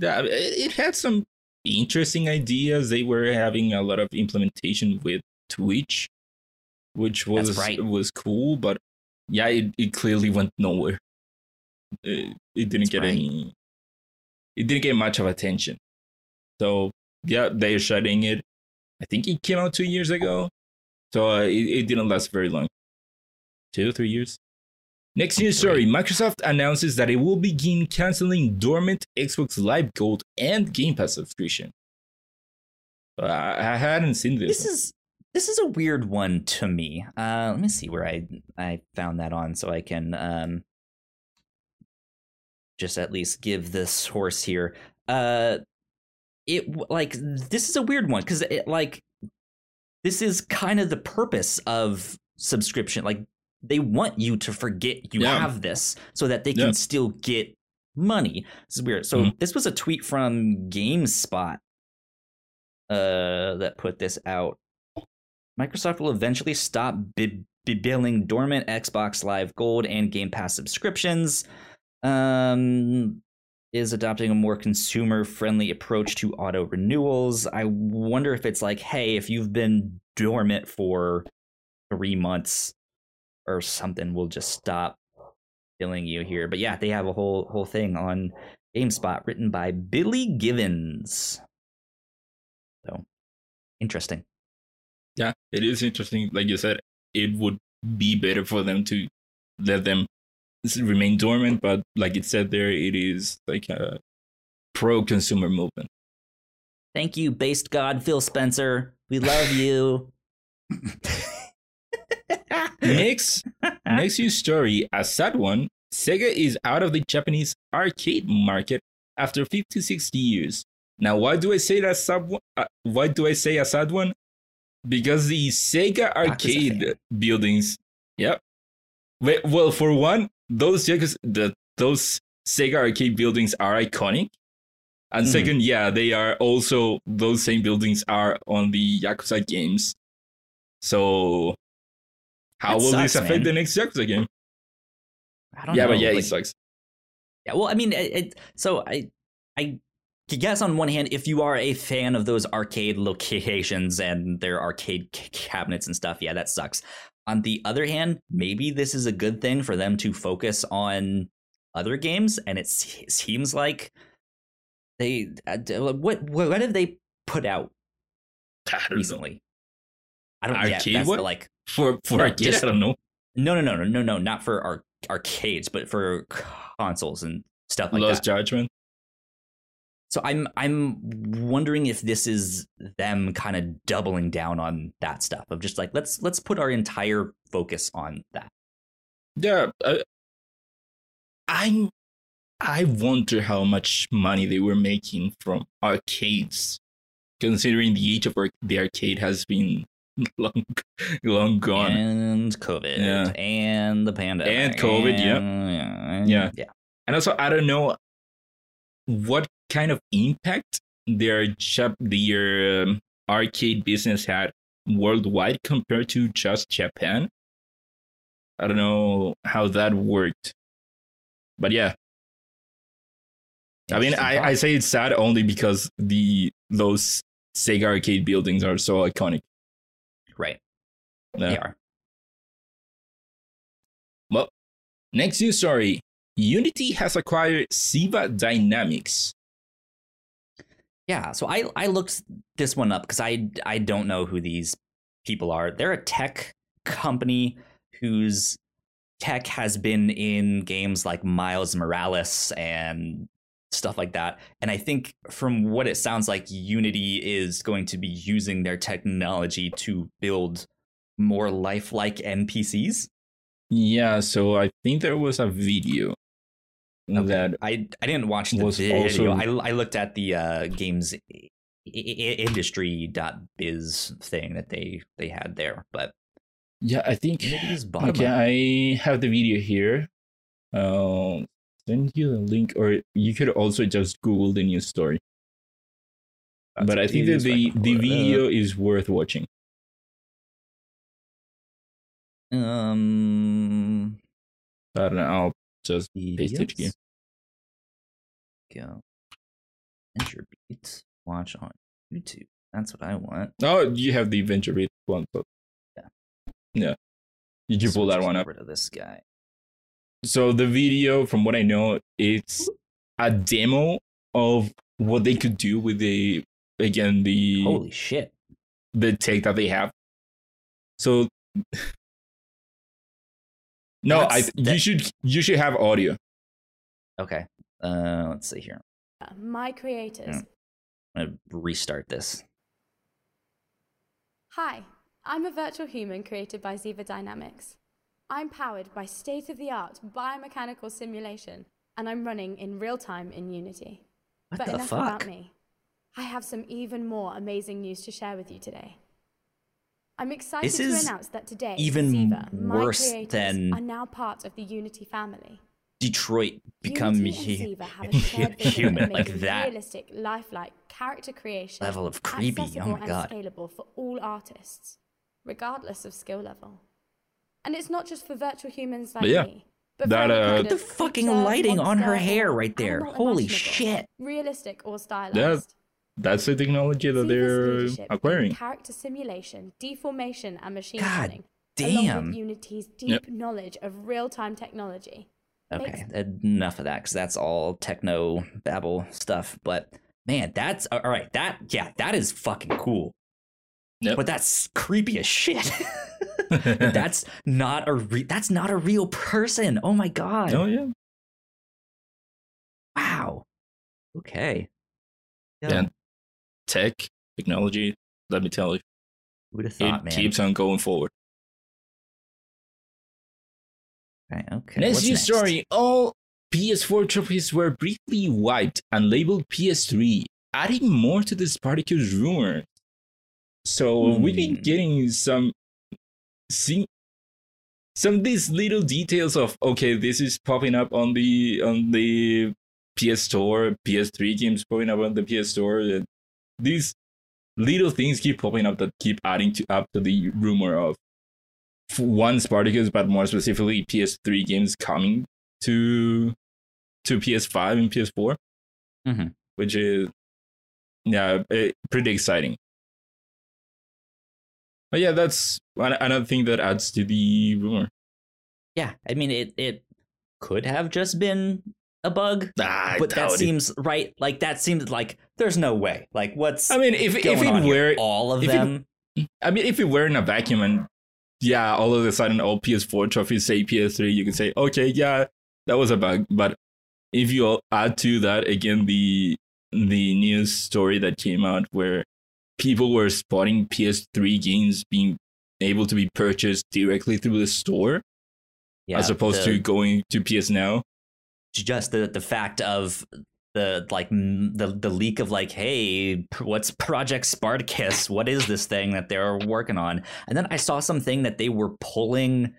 Yeah, it had some interesting ideas. They were having a lot of implementation with Twitch which was right. was cool, but yeah, it, it clearly went nowhere. It, it didn't That's get right. any it didn't get much of attention. So yeah, they're shutting it. I think it came out two years ago, so uh, it, it didn't last very long. Two, three years. Next news story Microsoft announces that it will begin canceling dormant Xbox Live Gold and Game Pass subscription. Uh, I hadn't seen this. This is this is a weird one to me. Uh, let me see where I I found that on so I can um, just at least give this source here. Uh, it like this is a weird one because it like this is kind of the purpose of subscription. Like they want you to forget you yeah. have this so that they can yeah. still get money. This is weird. So mm-hmm. this was a tweet from GameSpot uh, that put this out. Microsoft will eventually stop b- b- billing dormant Xbox Live Gold and Game Pass subscriptions. Um, is adopting a more consumer friendly approach to auto renewals. I wonder if it's like, hey, if you've been dormant for three months, or something we'll just stop billing you here. But yeah, they have a whole whole thing on GameSpot written by Billy Givens. So interesting. Yeah, it is interesting. Like you said, it would be better for them to let them remain dormant, but like it said there, it is like a pro consumer movement. Thank you, based god Phil Spencer. We love you. Next, next news story, a sad one. Sega is out of the Japanese arcade market after 56 years. Now, why do I say that sad? Uh, why do I say a sad one? Because the Sega arcade buildings, yep. Well, for one, those the those Sega arcade buildings are iconic. And mm. second, yeah, they are also those same buildings are on the Yakuza games. So how will sucks, this affect man. the next Yakuza game? I don't yeah, know. but yeah, like, it sucks. Yeah, well, I mean, it, it, so I, I guess on one hand, if you are a fan of those arcade locations and their arcade c- cabinets and stuff, yeah, that sucks. On the other hand, maybe this is a good thing for them to focus on other games, and it seems like they uh, what what have they put out I recently? Know. I don't arcade yeah, what? like for for no, arcade. Just, I don't know. No, no, no, no, no, no, not for our arcades, but for consoles and stuff like Lost that. Judgment. So I'm I'm wondering if this is them kind of doubling down on that stuff of just like let's let's put our entire focus on that. Yeah, uh, I'm I wonder how much money they were making from arcades, considering the age of the arcade has been long, long gone. And COVID. Yeah. And the pandemic. And COVID, yeah. Yeah. Yeah. And also, I don't know what kind of impact their their um, arcade business had worldwide compared to just Japan. I don't know how that worked. But yeah. I mean, I, I say it's sad only because the those Sega arcade buildings are so iconic. Right. Yeah. They are. Well, next news story. Unity has acquired Ziva Dynamics. Yeah, so I I looked this one up because I I don't know who these people are. They're a tech company whose tech has been in games like Miles Morales and stuff like that. And I think from what it sounds like, Unity is going to be using their technology to build more lifelike NPCs. Yeah, so I think there was a video okay. that I I didn't watch the video. Also... I I looked at the uh, games industry.biz thing that they they had there, but yeah, I think okay, I have the video here. Uh, send you the link, or you could also just Google the news story. That's but I think that the, the video is worth watching. Um, I don't know. I'll just paste it again. Go. Venture Beat. Watch on YouTube. That's what I want. Oh, you have the Venture Beat one, but yeah, yeah. Did you pull that one up? Rid of this guy. So the video, from what I know, it's a demo of what they could do with the again the holy shit the tech that they have. So no, That's, I that, you should you should have audio. Okay. Uh, let's see here. My creators. I'm gonna restart this. Hi, I'm a virtual human created by Ziva Dynamics. I'm powered by state of the art biomechanical simulation, and I'm running in real time in Unity. What but the enough fuck? about me. I have some even more amazing news to share with you today. I'm excited this to announce that today, even Ziva, worse my than are now part of the Unity family. Detroit become Unity human like that. Realistic, lifelike character creation level of creepy. Oh my god! And scalable for all artists, regardless of skill level. And it's not just for virtual humans like yeah. me. But that, uh, the fucking lighting on her hair right there. Holy shit. Realistic or stylized. That, that's the technology that they're acquiring. Character simulation, deformation, and machine God learning. Damn. Along with Unity's deep yep. knowledge of real-time technology. Okay, enough of that because that's all techno babble stuff. But man, that's all right. That yeah, that is fucking cool. Yep. But that's creepy as shit. that's not a re- that's not a real person. Oh my god. Oh yeah. Wow. Okay. Yeah. And tech, technology, let me tell you. Who'd have thought, it man? keeps on going forward. Okay, okay. Next What's news next? story. All PS4 trophies were briefly wiped and labeled PS3, adding more to this Spartacus rumor. So mm. we've been getting some see some of these little details of okay, this is popping up on the on the PS Store, PS3 games popping up on the PS Store. And these little things keep popping up that keep adding to up to the rumor of one Spartacus, but more specifically PS3 games coming to to PS5 and PS4, mm-hmm. which is yeah, it, pretty exciting. But yeah, that's another thing that adds to the rumor. Yeah, I mean it. It could have just been a bug, ah, but that seems it. right. Like that seems like there's no way. Like what's I mean, if if it were all of them, it, I mean, if it were in a vacuum and yeah, all of a sudden all PS4 trophies say PS3, you can say okay, yeah, that was a bug. But if you add to that again the the news story that came out where people were spotting PS3 games being able to be purchased directly through the store yeah, as opposed the, to going to PS Now. Just the the fact of the like the the leak of like, hey, what's Project Spartacus? What is this thing that they're working on? And then I saw something that they were pulling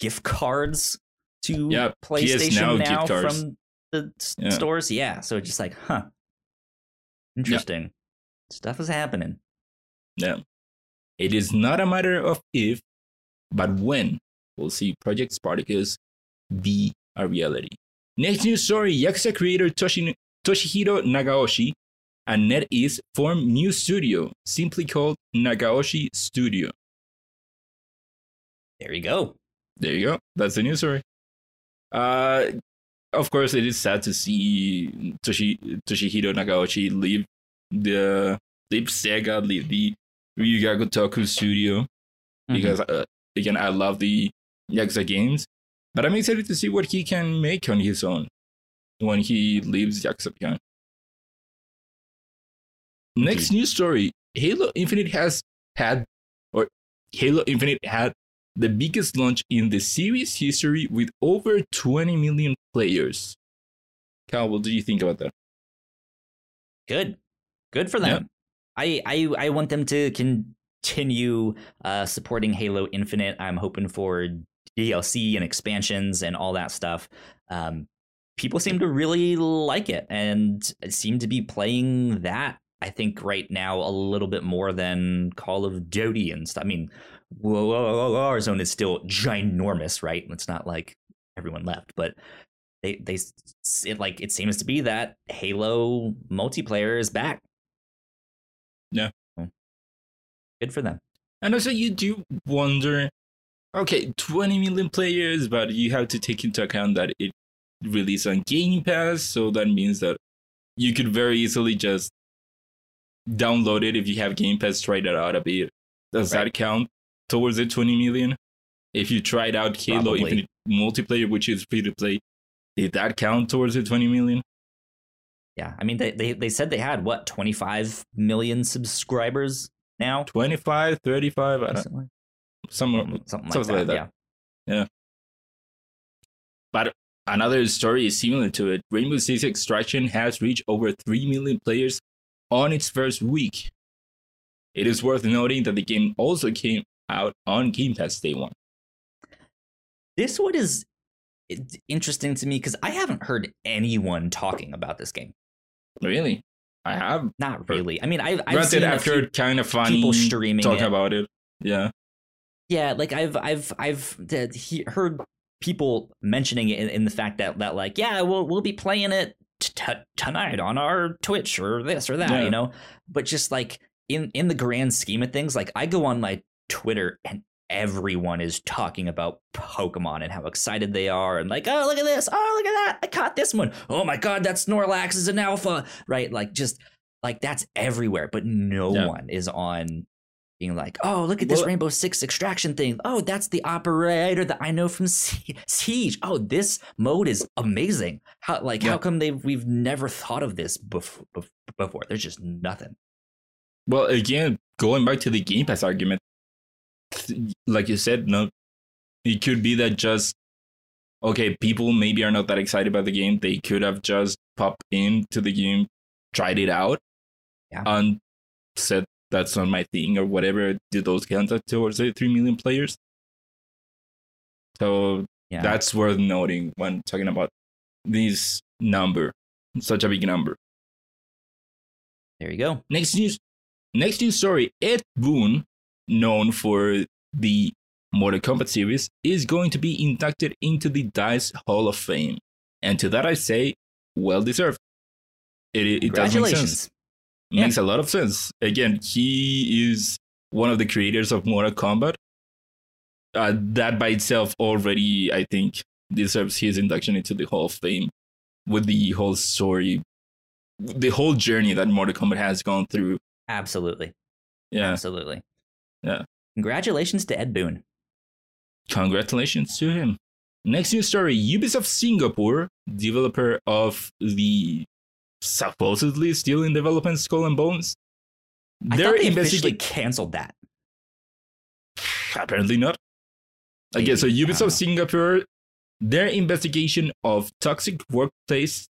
gift cards to yeah, PlayStation now, now from the yeah. stores. Yeah, so it's just like, huh, interesting. Yeah. Stuff is happening. Yeah. It is not a matter of if, but when we'll see Project Spartacus be a reality. Next news story Yakuza creator Toshi, Toshihiro Nagaoshi and NetEase form new studio, simply called Nagaoshi Studio. There you go. There you go. That's the news story. Uh, of course, it is sad to see Toshi, Toshihiro Nagaoshi leave the leave Sega, leave the Ryu Ga Gotoku studio mm-hmm. because uh, again I love the Yakuza games, but I'm excited to see what he can make on his own when he leaves Yakuza behind. Next news story: Halo Infinite has had, or Halo Infinite had the biggest launch in the series history with over 20 million players. Cal, what do you think about that? Good, good for them. I, I I want them to continue uh, supporting Halo Infinite. I'm hoping for DLC and expansions and all that stuff. Um, people seem to really like it and seem to be playing that. I think right now a little bit more than Call of Duty and stuff. I mean, Warzone is still ginormous, right? It's not like everyone left, but they they it like it seems to be that Halo multiplayer is back yeah. Good for them. And also, you do wonder okay, 20 million players, but you have to take into account that it released on Game Pass. So that means that you could very easily just download it if you have Game Pass, try that out a bit. Does right. that count towards the 20 million? If you tried out Halo Probably. Infinite multiplayer, which is free to play, did that count towards the 20 million? Yeah, I mean they, they they said they had what 25 million subscribers now. 25, 35, I don't, something, something, something like, that, like that. Yeah. Yeah. But another story is similar to it. Rainbow Six Extraction has reached over 3 million players on its first week. It is worth noting that the game also came out on Game Pass day one. This one is interesting to me because I haven't heard anyone talking about this game. Really? I have. Not really. I mean, I've, I've seen after kind of funny people streaming it. about it. Yeah. Yeah, like I've I've I've heard people mentioning it in, in, the fact that that like yeah we'll we'll be playing it t- tonight on our Twitch or this or that yeah. you know, but just like in in the grand scheme of things, like I go on my Twitter and everyone is talking about Pokemon and how excited they are and like, oh, look at this. Oh, look at that. I caught this one. Oh my God, that Snorlax is an alpha. Right. Like, just like that's everywhere. But no yeah. one is on being like, oh, look at this well, Rainbow Six extraction thing. Oh, that's the operator that I know from Siege. Oh, this mode is amazing. How like yeah. how come they we've never thought of this before, before? There's just nothing. Well, again, going back to the Game Pass argument, like you said, no, it could be that just okay, people maybe are not that excited about the game. They could have just popped into the game, tried it out, yeah. and said that's not my thing or whatever. Did those count towards the three million players? So yeah. that's worth noting when talking about this number, such a big number. There you go. Next news. Next news story: Ed Boon known for the Mortal Kombat series, is going to be inducted into the DICE Hall of Fame. And to that I say, well deserved. It, it, it does make sense. Yeah. Makes a lot of sense. Again, he is one of the creators of Mortal Kombat. Uh, that by itself already, I think, deserves his induction into the Hall of Fame with the whole story, the whole journey that Mortal Kombat has gone through. Absolutely. Yeah. Absolutely. Yeah. Congratulations to Ed Boon. Congratulations to him. Next news story Ubisoft Singapore, developer of the supposedly still in development Skull and Bones. I they're they canceled that. Apparently not. Again, so Ubisoft Singapore, their investigation of toxic workplace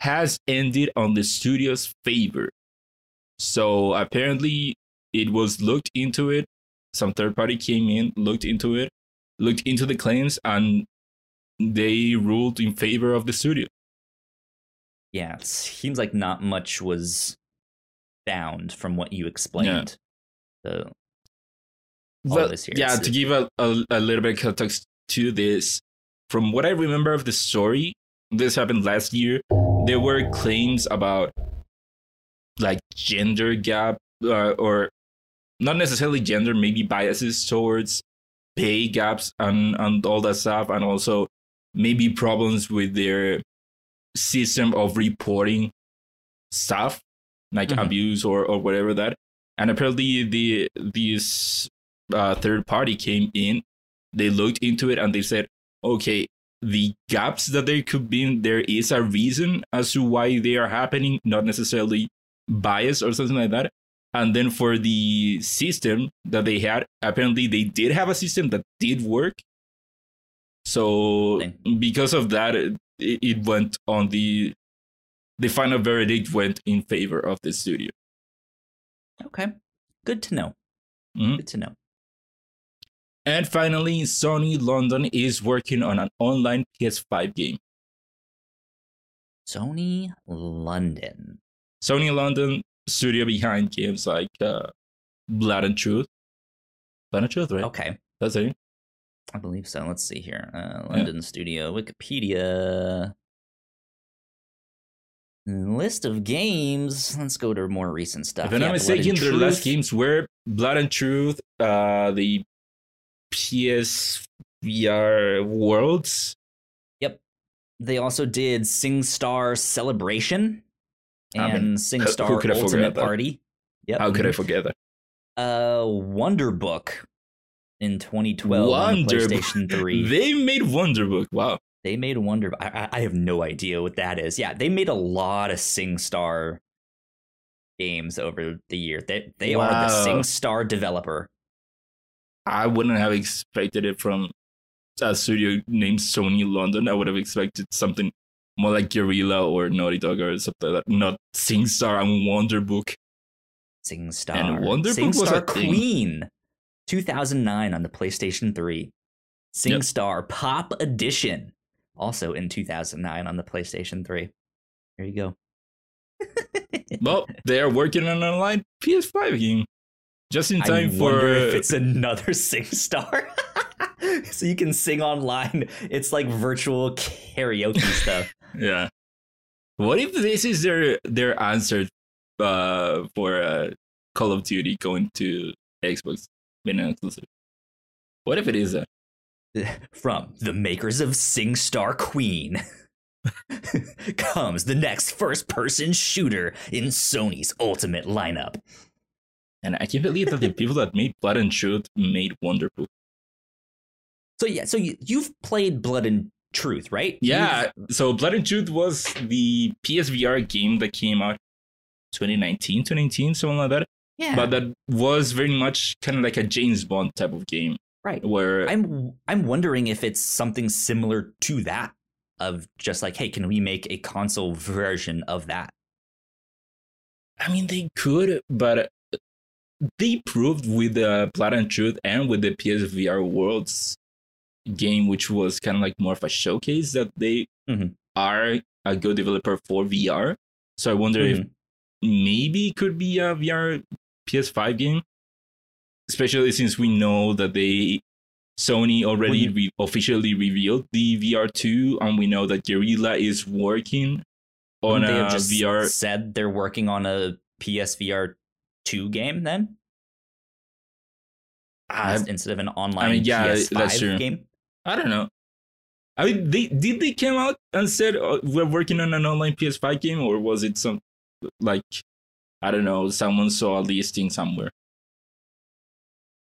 has ended on the studio's favor. So apparently it was looked into it. Some third party came in, looked into it, looked into the claims, and they ruled in favor of the studio. Yeah, it seems like not much was found from what you explained. Yeah. So, but, yeah, to give a, a, a little bit of context to this, from what I remember of the story, this happened last year. There were claims about like gender gap uh, or not necessarily gender, maybe biases towards pay gaps and, and all that stuff, and also maybe problems with their system of reporting stuff like mm-hmm. abuse or, or whatever that. And apparently, the this uh, third party came in, they looked into it, and they said, okay, the gaps that there could be, there is a reason as to why they are happening, not necessarily bias or something like that. And then for the system that they had, apparently they did have a system that did work. So because of that, it, went on the the final verdict went in favor of the studio. Okay, good to know. Mm-hmm. Good to know. And finally, Sony London is working on an online PS5 game. Sony London. Sony London studio behind games like uh, Blood and Truth. Blood and Truth, right? Okay. That's it. I believe so. Let's see here. Uh, London yeah. studio, Wikipedia. List of games. Let's go to more recent stuff. If I'm not mistaken, their last games were Blood and Truth, uh, the PSVR Worlds. Yep. They also did SingStar Celebration. and I mean, SingStar Ultimate? Party. Yep. How could I forget that? Uh, Wonderbook in 2012 on the Wonder PlayStation 3. They made Wonderbook. Wow. They made Wonder. I, I- have no idea what that is. Yeah, they made a lot of SingStar games over the year. They they are the SingStar developer. I wouldn't have expected it from a studio named Sony London. I would have expected something more like Guerrilla or Naughty Dog or something like that. Not SingStar and Wonderbook. SingStar. And Wonderbook was SingStar a thing. Queen. 2009 on the PlayStation 3. SingStar Pop Edition. Also in 2009 on the PlayStation 3. There you go. Well, they are working on an online PS5 game. Just in I time for. wonder if it's another SingStar. so you can sing online. It's like virtual karaoke stuff. Yeah. What if this is their their answer uh, for uh, Call of Duty going to Xbox an exclusive? What if it is that? From the makers of SingStar Queen comes the next first person shooter in Sony's ultimate lineup. And I can't believe that the people that made Blood and Truth made Wonderbook. So yeah, so you, you've played Blood and Truth, right? Yeah. So Blood and Truth was the PSVR game that came out 2019, 2019, something like that. Yeah. But that was very much kind of like a James Bond type of game right. where I'm I'm wondering if it's something similar to that of just like, hey, can we make a console version of that? I mean, they could, but they proved with the Blood and Truth and with the PSVR Worlds game, which was kind of like more of a showcase, that they Mhm. are a good developer for VR. So I wonder if Mhm. maybe it could be a VR PS5 game, especially since we know that they Sony already re- officially revealed the VR2, and we know that Guerrilla is working on they a have just VR. said they're working on a PSVR two game then I, instead of an online mean, yeah, PS5 that's true. game. I don't know. I mean, they did they came out and said uh, we're working on an online PS5 game, or was it some like I don't know, someone saw a listing somewhere?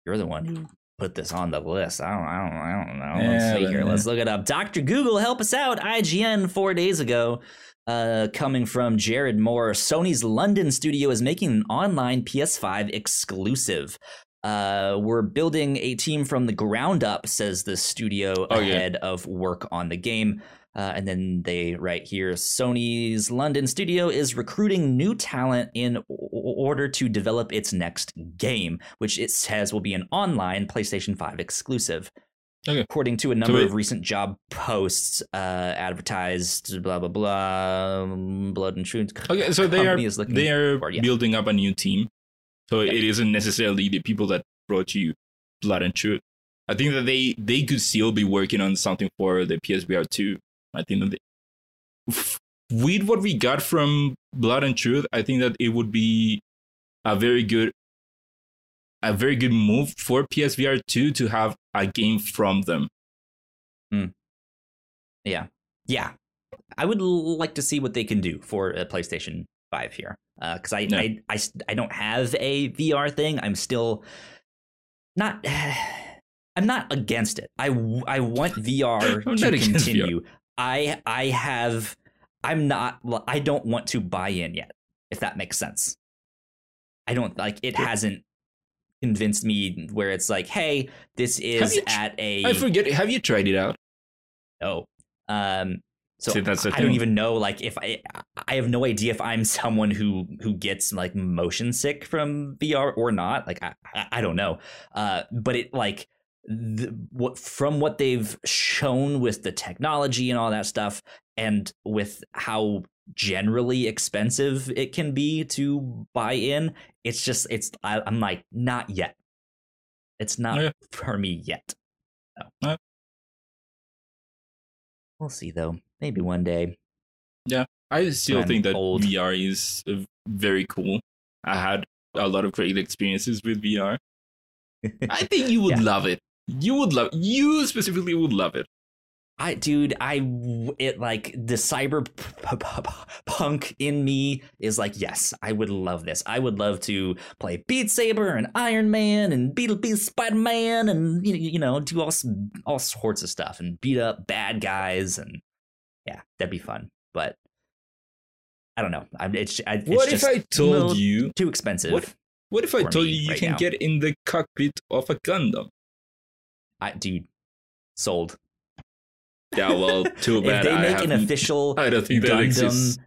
You're the one who put this on the list. I don't, I don't, I don't know. Yeah, Let's see here. yeah. Let's look it up. Doctor Google, help us out. IGN four days ago. Uh, coming from Jared Moore, Sony's London studio is making an online PS5 exclusive. Uh, we're building a team from the ground up, says the studio Oh, yeah. ahead of work on the game. Uh, and then they write here Sony's London studio is recruiting new talent in order to develop its next game, which it says will be an online PlayStation 5 exclusive. Okay. According to a number it- of recent job posts, uh, advertised, blah blah blah, blood and truth. Okay, so they are they are for- yeah. building up a new team, so it isn't necessarily the people that brought you Blood and Truth. I think that they they could still be working on something for the PSVR 2. I think that with what we got from Blood and Truth, I think that it would be a very good a very good move for PSVR 2 to have a game from them. Hmm. Yeah, yeah. I would l- like to see what they can do for a PlayStation Five here, uh, because I, Yeah. I, I I don't have a VR thing. I'm still not. I'm not against it. I, I want VR to continue. I I have. I'm not. I don't want to buy in yet. If that makes sense. I don't like. It Yeah. hasn't convinced me where it's like, hey, this is tr- at a I forget. Have you tried it out? no. Um, so See, that's I don't even know. Like, if I, I have no idea if I'm someone who who gets like motion sick from VR or not. Like, I, I, I don't know. Uh, but it like the, what from what they've shown with the technology and all that stuff, and with how generally expensive it can be to buy in, it's just it's. I, I'm like not yet. It's not Yeah. for me yet. No. Yeah. We'll see though. Maybe one day. Yeah, I still think that old. VR is very cool. I had a lot of great experiences with VR. I think you would Yeah. love it. You would love you specifically would love it. I, dude, I it like the cyber punk in me is like, yes, I would love this. I would love to play Beat Saber and Iron Man and beat Spider Man and you know you know do all all sorts of stuff and beat up bad guys and yeah, that'd be fun. But I don't know. I'm, it's, it's what if I told you too expensive? What, what if I told you you right can now. get in the cockpit of a Gundam? I dude, sold. Yeah, well, too bad. if they make an official I don't think Gundam,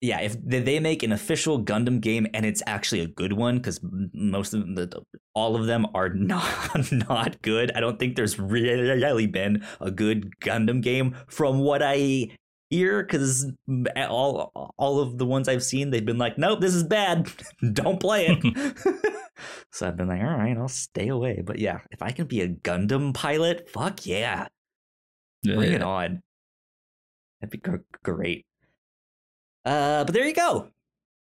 yeah, if they make an official Gundam game and it's actually a good one, because most of the all of them are not not good. I don't think there's really been a good Gundam game from what I hear, because all all of the ones I've seen, they've been like, nope, this is bad, don't play it. so I've been like, all right, I'll stay away. But yeah, if I can be a Gundam pilot, fuck yeah. Bring it on. That'd be great. Uh, but there you go.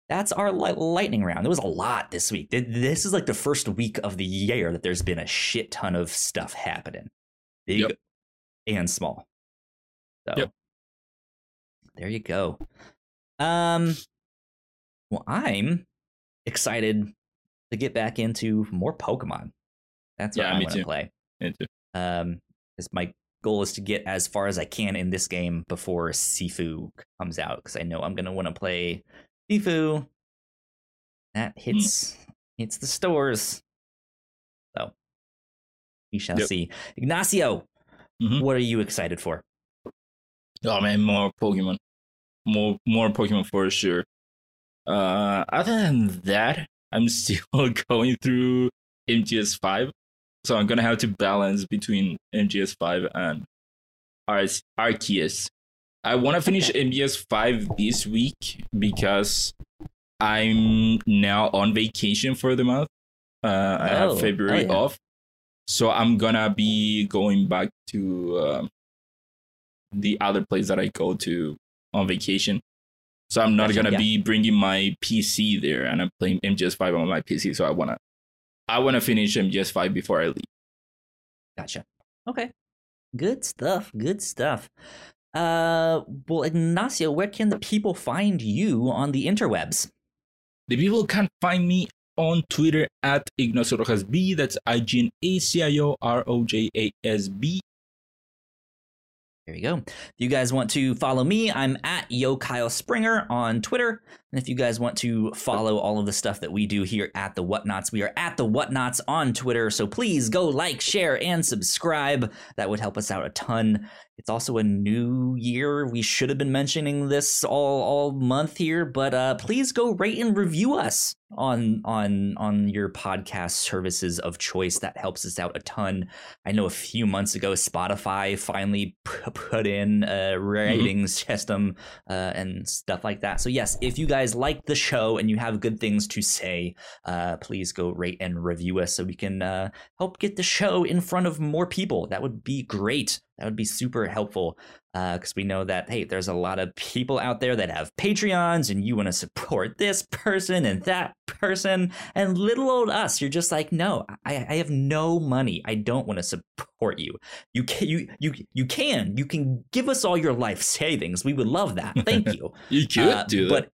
That's our lightning round. There was a lot this week. This is like the first week of the year that there's been a shit ton of stuff happening, big yep. and small. So yep. There you go. Um, well, I'm excited to get back into more Pokemon. That's what yeah, I want to play. Me too. Um, is my goal is to get as far as I can in this game before Sifu comes out because I know I'm gonna want to play Sifu. That hmm. hits mm. hits the stores. So we shall yep. see. Ignacio, mm-hmm. what are you excited for? Oh man, more Pokemon. More more Pokemon for sure. Uh other than that, I'm still going through MGS five. So I'm gonna have to balance between MGS5 and Ar- Arceus. I want to finish MGS5 this week because I'm now on vacation for the month. Uh, I have oh, February oh, yeah. off, so I'm gonna be going back to uh, the other place that I go to on vacation. So I'm not gonna yeah. be bringing my PC there, and I'm playing MGS5 on my PC. So I wanna I want to finish MGS5 before I leave. Gotcha. Okay. Good stuff. Good stuff. Uh, well, Ignacio, where can the people find you on the interwebs? The people can find me on Twitter at Ignacio Rojas B. That's I G N A C I O R O J A S B. There you go. If you guys want to follow me, I'm at Yo Kyle Springer on Twitter. And if you guys want to follow all of the stuff that we do here at the Whatnauts, we are at the Whatnauts on Twitter. So please go like, share, and subscribe. That would help us out a ton. It's also a new year. We should have been mentioning this all all month here, but uh, please go rate and review us on on on your podcast services of choice. That helps us out a ton. I know a few months ago, Spotify finally p- put in a ratings mm-hmm. system uh, and stuff like that. So yes, if you guys like the show and you have good things to say, uh, please go rate and review us so we can uh, help get the show in front of more people. That would be great. That would be super helpful because uh, we know that, hey, there's a lot of people out there that have Patreons and you want to support this person and that person. And little old us, you're just like, no, I, I have no money. I don't want to support you. You can, you, you, you can. You can give us all your life savings. We would love that. Thank you. you could uh, do that. But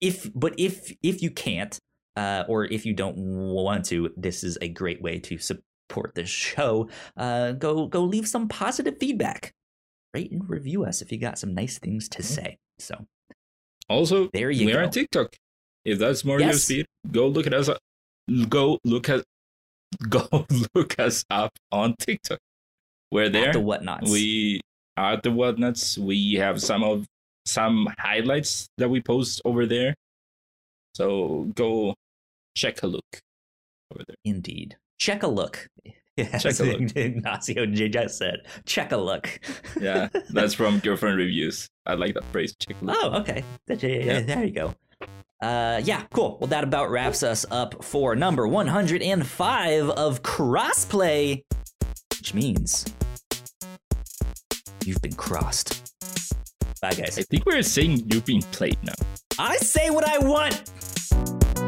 if, but if, if you can't, uh, or if you don't want to, this is a great way to support support this show, uh, go go leave some positive feedback. Rate and review us if you got some nice things to mm-hmm. say. So, also, there you we're go. on TikTok. If that's more yes. your speed, go look at us. Go look at go look us up on TikTok. We're there. At the Whatnauts. We are the Whatnauts. We have some of some highlights that we post over there. So go check a look over there. Indeed check a look. check a look. Ignacio just said, check a look. yeah, that's from Girlfriend Reviews. I like that phrase, check a look. Oh, okay. Yeah, there you go. Uh, yeah, cool. Well, that about wraps us up for number 105 of Crossplay, which means you've been crossed. Bye, guys. I think we're saying you've been played now. I say what I want.